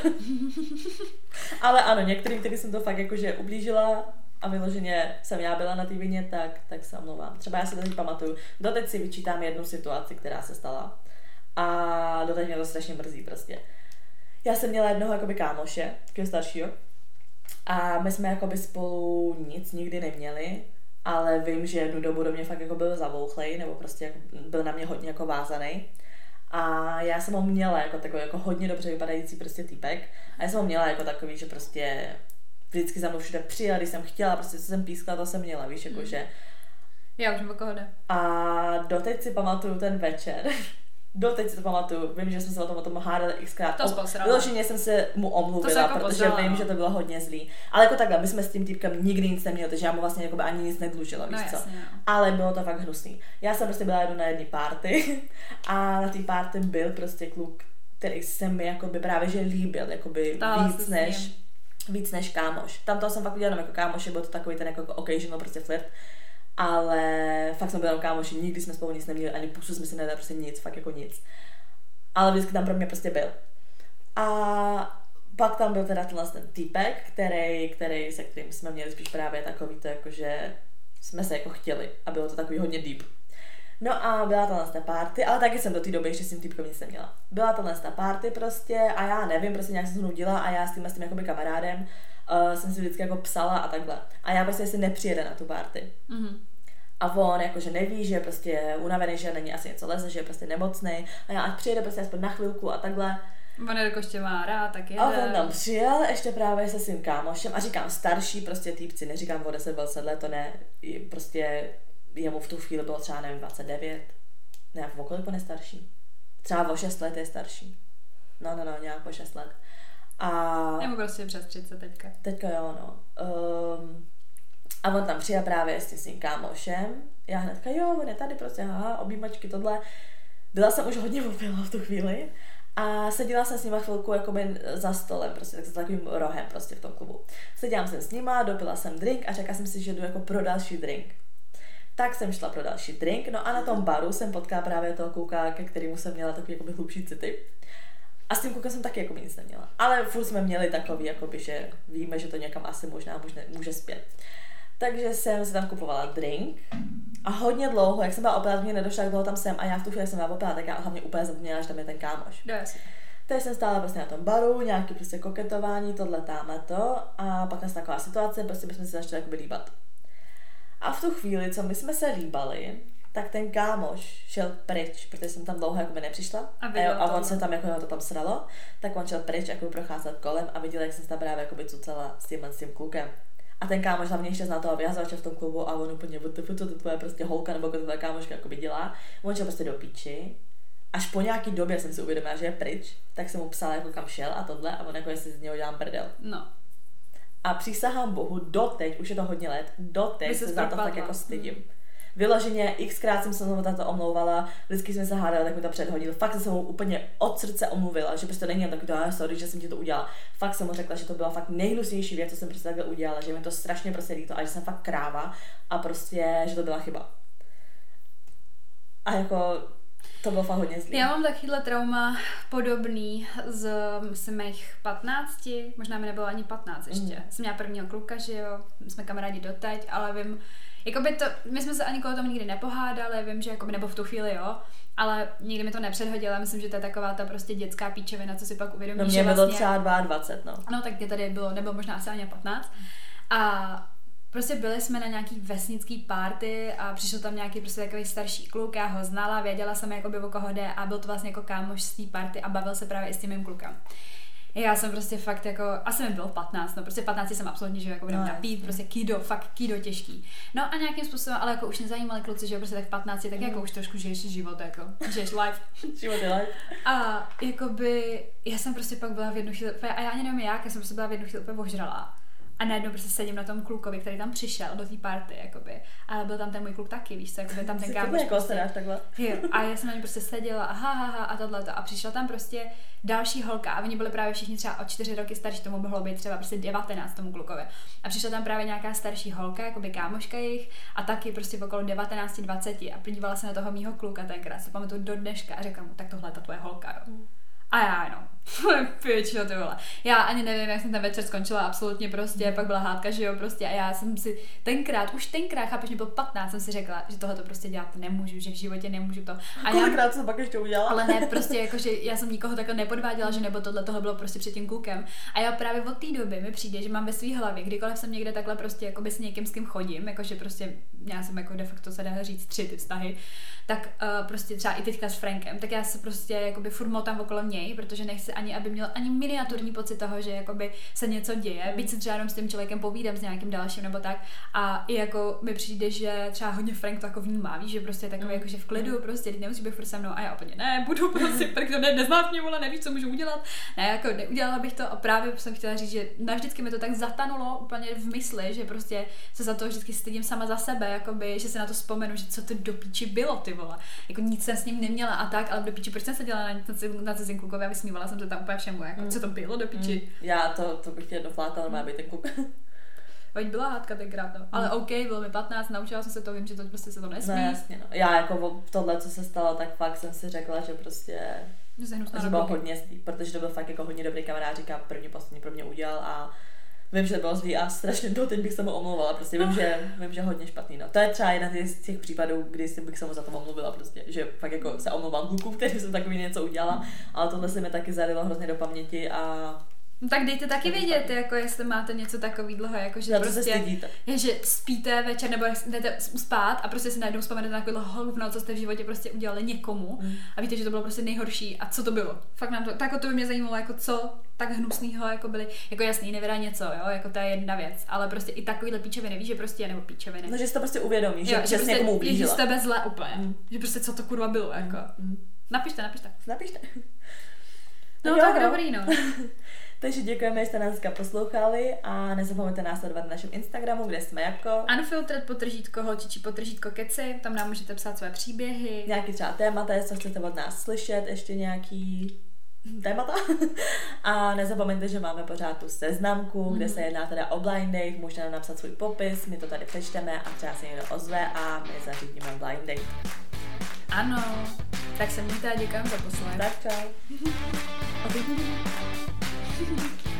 ale ano, některým, který jsem to fakt jakože ublížila a vyloženě jsem já byla na té vině, tak, tak se omlouvám. Třeba já si to teď pamatuju. Doteď si vyčítám jednu situaci, která se stala. A doteď mě to strašně mrzí prostě. Já jsem měla jednoho jakoby kámoše, takového staršího. A my jsme jakoby spolu nic nikdy neměli, ale vím, že jednu dobu do mě fakt jako byl zavouchlej, nebo prostě jako byl na mě hodně jako vázaný. A já jsem ho měla jako takový jako hodně dobře vypadající prostě týpek. A já jsem ho měla jako takový, že prostě vždycky za mnou všude přijel, když jsem chtěla, prostě co jsem pískala, to jsem měla, víš, jako že. Já už koho jde. A doteď si pamatuju ten večer. doteď si to pamatuju. Vím, že jsme se o tom, o tom hádali xkrát. To. Vyloženě jsem se mu omluvila, To jako protože posrala, vím, no. že to bylo hodně zlý. Ale jako takhle, my jsme s tím týpkem nikdy nic neměli, takže já mu vlastně jakoby ani nic nedlužila, No víš co. jasně, no. Ale bylo to fakt hnusný. Já jsem prostě byla jednou na jedné party a na té party byl prostě kluk, který se mi jakoby právě že líbil, jakoby Stála víc než, víc než kámoš. Tam toho jsem fakt udělala jako kámoše, byl to takový ten jako occasional prostě flirt. Ale fakt jsme byli jenom kámoši, nikdy jsme spolu nic neměli, ani pusu jsme si nedali, prostě nic, fakt jako nic. Ale vždycky tam pro mě prostě byl. A pak tam byl teda tenhle ten týpek, který, který, se kterým jsme měli spíš právě takový to, jako že jsme se jako chtěli a bylo to takový hodně deep. No a byla to ta party, ale taky jsem do té doby ještě s tím týpkem nic neměla. Byla to ta party prostě a já nevím, prostě nějak jsem se nudila a já s tím, s tím jakoby kamarádem uh, jsem si vždycky jako psala a takhle. A já prostě si nepřijede na tu party. Mhm. A on jakože neví, že prostě je unavený, že není asi něco leze, že je prostě nemocný. A já ať přijede prostě aspoň na chvilku a takhle. On jako ještě má rád, tak jede. A on tam přijel ještě právě se svým kámošem a říkám starší prostě týpci, neříkám o 10, 20 let, to ne, je prostě jemu v tu chvíli bylo třeba nevím 29, ne, o kolik on je starší? Třeba o 6 let je starší. No, no, no, nějak o 6 let. A Nebo prostě přes 30 teďka. teďka jo, no. Um, a on tam přijel právě s tím svým kámošem. Já hnedka, jo, on je tady prostě, aha, objímačky, tohle. Byla jsem už hodně opila v tu chvíli. A seděla jsem s nima chvilku jakoby za stolem, prostě tak za takovým rohem prostě v tom klubu. Seděla jsem s nima, dopila jsem drink a řekla jsem si, že jdu jako pro další drink. Tak jsem šla pro další drink, no a na tom baru jsem potkala právě toho kluka, ke kterému jsem měla takový jakoby hlubší city. A s tím klukem jsem taky jako nic neměla. Ale furt jsme měli takový, jakoby, že víme, že to někam asi možná může, může zpět. Takže jsem si tam kupovala drink a hodně dlouho, jak jsem byla opět, mě nedošla, jak dlouho tam jsem a já v tu chvíli jsem byla opět, tak já hlavně úplně zapomněla, že tam je ten kámoš. Jasně. Takže jsem stála prostě na tom baru, nějaký prostě koketování, tohle, tamhle to a pak nás taková situace, prostě bychom se začali jakoby líbat. A v tu chvíli, co my jsme se líbali, tak ten kámoš šel pryč, protože jsem tam dlouho jakoby nepřišla A a, a on to. se tam jako to tam sralo, tak on šel pryč, jako procházet kolem a viděl, jak jsem se tam právě jakoby cucala s tím, s tím klukem. A ten kámoš hlavně ještě zná toho vyhazovače v tom klubu a on úplně, the fuck, co to tvoje prostě holka nebo jako to tvoje kámoška jakoby dělá. On šel prostě do píči. Až po nějaký době jsem si uvědomila, že je pryč, tak jsem mu psala, jako kam šel a tohle a on jako jestli z něho dělám prdel. No. A přísahám bohu, doteď, už je to hodně let, doteď se se za to fakt jako stydím. Vyloženě xkrát jsem se znovu tato omlouvala, vždycky jsme se hádali, tak mi to předhodil. Fakt jsem se mu úplně od srdce omluvila, že prostě není tak, "Ah, sorry, že jsem ti to udělala. Fakt jsem mu řekla, že to byla fakt nejhnusnější věc, co jsem prostě takhle udělala, že mi to strašně prostě líto a že jsem fakt kráva a prostě, že to byla chyba. A jako, to bylo fakt hodně zlý. Já mám takovýhle trauma podobný z, myslím, mých 15, možná mi nebylo ani 15 ještě. Mm. Jsem měla prvního kluka, že jo, jsme kamarádi doteď, ale vím, Jakoby to, my jsme se ani kolem tomu nikdy nepohádali, vím, že jakoby, nebo v tu chvíli jo, ale nikdy mi to nepředhodila, myslím, že to je taková ta prostě dětská píčevina, co si pak uvědomí, No mě že bylo vlastně... třeba 22, no. No tak mě tady bylo, nebo možná asi ani 15. A prostě byli jsme na nějaký vesnický party a přišel tam nějaký prostě takový starší kluk, já ho znala, věděla jsem jakoby o koho jde a byl to vlastně jako kámoš z té party a bavil se právě i s tím mým klukem. Já jsem prostě fakt jako, asi mi bylo 15, no prostě 15 jsem absolutně, že jako budem No, napít, prostě kido, fakt kido těžký. No a nějakým způsobem, ale jako už nezajímali kluci, že prostě tak v 15, tak jako už trošku žiješ život, jako, žiješ life. Život je life. A jakoby, já jsem prostě pak byla v jednu chvíli, a já ani nevím jak, já jsem prostě byla v jednu chvíli úplně ožralá. A najednou prostě sedím na tom klukovi, který tam přišel do té party, jakoby. Ale byl tam ten můj kluk taky, víš co, jakoby tam ten kámoš. jako prostě- se takhle. Jo, a já jsem na něm prostě seděla a ha, ha, ha a tohle a přišla tam prostě další holka a oni byli právě všichni třeba o čtyři roky starší, tomu mohlo být třeba prostě 19 tomu klukovi. A přišla tam právě nějaká starší holka, jakoby kámoška jejich a taky prostě okolo 19, 20 a podívala se na toho mýho kluka tenkrát, si pamatuju do dneška a řekla mu, tak tohle je ta tvoje holka, jo. A já jenom, pičo, ty vole. Já ani nevím, jak jsem ten večer skončila, absolutně prostě, pak byla hádka, že jo, prostě a já jsem si tenkrát, už tenkrát, chápeš, mě bylo 15, jsem si řekla, že tohle to prostě dělat nemůžu, že v životě nemůžu to. A já, Kolikrát jsem pak ještě udělala? ale ne, prostě jako, že já jsem nikoho takhle nepodváděla, že nebo tohle toho bylo prostě před tím klukem. A já právě od té doby mi přijde, že mám ve své hlavě, kdykoliv jsem někde takhle prostě jako s někým, s kým chodím, jakože prostě já jsem jako de facto se dá říct tři ty vztahy, tak uh, prostě třeba i teďka s Frankem, tak já se prostě jakoby furt motám okolo něj, protože nechci ani, aby měl ani miniaturní pocit toho, že jakoby se něco děje, byť se třeba jenom s tím člověkem povídám s nějakým dalším nebo tak. A i jako mi přijde, že třeba hodně Frank to jako vnímá, víš, že prostě je takový jako, že v klidu, prostě teď nemusí být furt se mnou a já úplně ne, budu prostě, protože ne, neznáš mě, vole, nevíš, co můžu udělat. Ne, jako neudělala bych to a právě jsem chtěla říct, že navždycky mi to tak zatanulo úplně v mysli, že prostě se za to vždycky stydím sama za sebe, jakoby, že se na to vzpomenu, že co to do píči bylo, ty vole. Jako nic jsem s ním neměla a tak, ale do píči, proč jsem se dělala na, na cizím klukovi a vysmívala jsem se tam úplně všemu, jako, co to bylo do píči. Mm. Já to, to bych tě doflákala, má být ten kluk. Veď byla hádka tenkrát, no. Ale OK, bylo mi 15, naučila jsem se to, vím, že to prostě se to nesmí. No jasně, no. Já jako tohle, co se stalo, tak fakt jsem si řekla, že prostě Že že bylo hodně protože to byl fakt jako hodně dobrý kamarád, říká první poslední pro mě udělal a vím, že bylo zlý a strašně do teď bych se mu omlouvala, prostě vím, že, vím, že hodně špatný, no. To je třeba jeden z těch případů, kdy si bych se mu za to omluvila, prostě, že fakt jako se omlouvám kluku, který jsem takový něco udělala, ale tohle se mi taky zarilo hrozně do paměti a No tak dejte taky vědět, jako jestli máte něco takového, jako že se prostě, stydíte. je, že spíte večer nebo jdete spát a prostě si najednou vzpomenete na takovéhle hovno, co jste v životě prostě udělali někomu Mm. a víte, že to bylo prostě nejhorší a co to bylo. Fakt nám to, tak jako to by mě zajímalo, jako co tak hnusného jako byly, jako jasný, nevydá něco, jo, jako to je jedna věc, ale prostě i takovýhle píčeviny, víš, že prostě, nebo píčeviny. No, že si to prostě uvědomíš, že, jo, že, že jsi někomu je, že ublížila. z tebe zle úplně, Mm. že prostě co to kurva bylo, jako. Mm. Napište, napište. Napište. No jo, tak no. dobrý, no. Takže děkujeme, že jste nás dneska poslouchali a nezapomeňte nás sledovat na našem Instagramu, kde jsme jako Unfiltered potržítko holčičí potržítko keci, tam nám můžete psát své příběhy. nějaký třeba témata, co chcete od nás slyšet, ještě nějaký témata. A nezapomeňte, že máme pořád tu seznamku, Mhm. kde se jedná teda o blind date, můžete nám napsat svůj popis, my to tady přečteme a třeba se někdo ozve a my zařídíme blind date. Ano, tak se mějte a děkujeme za poslech. Tak čau. Thank you.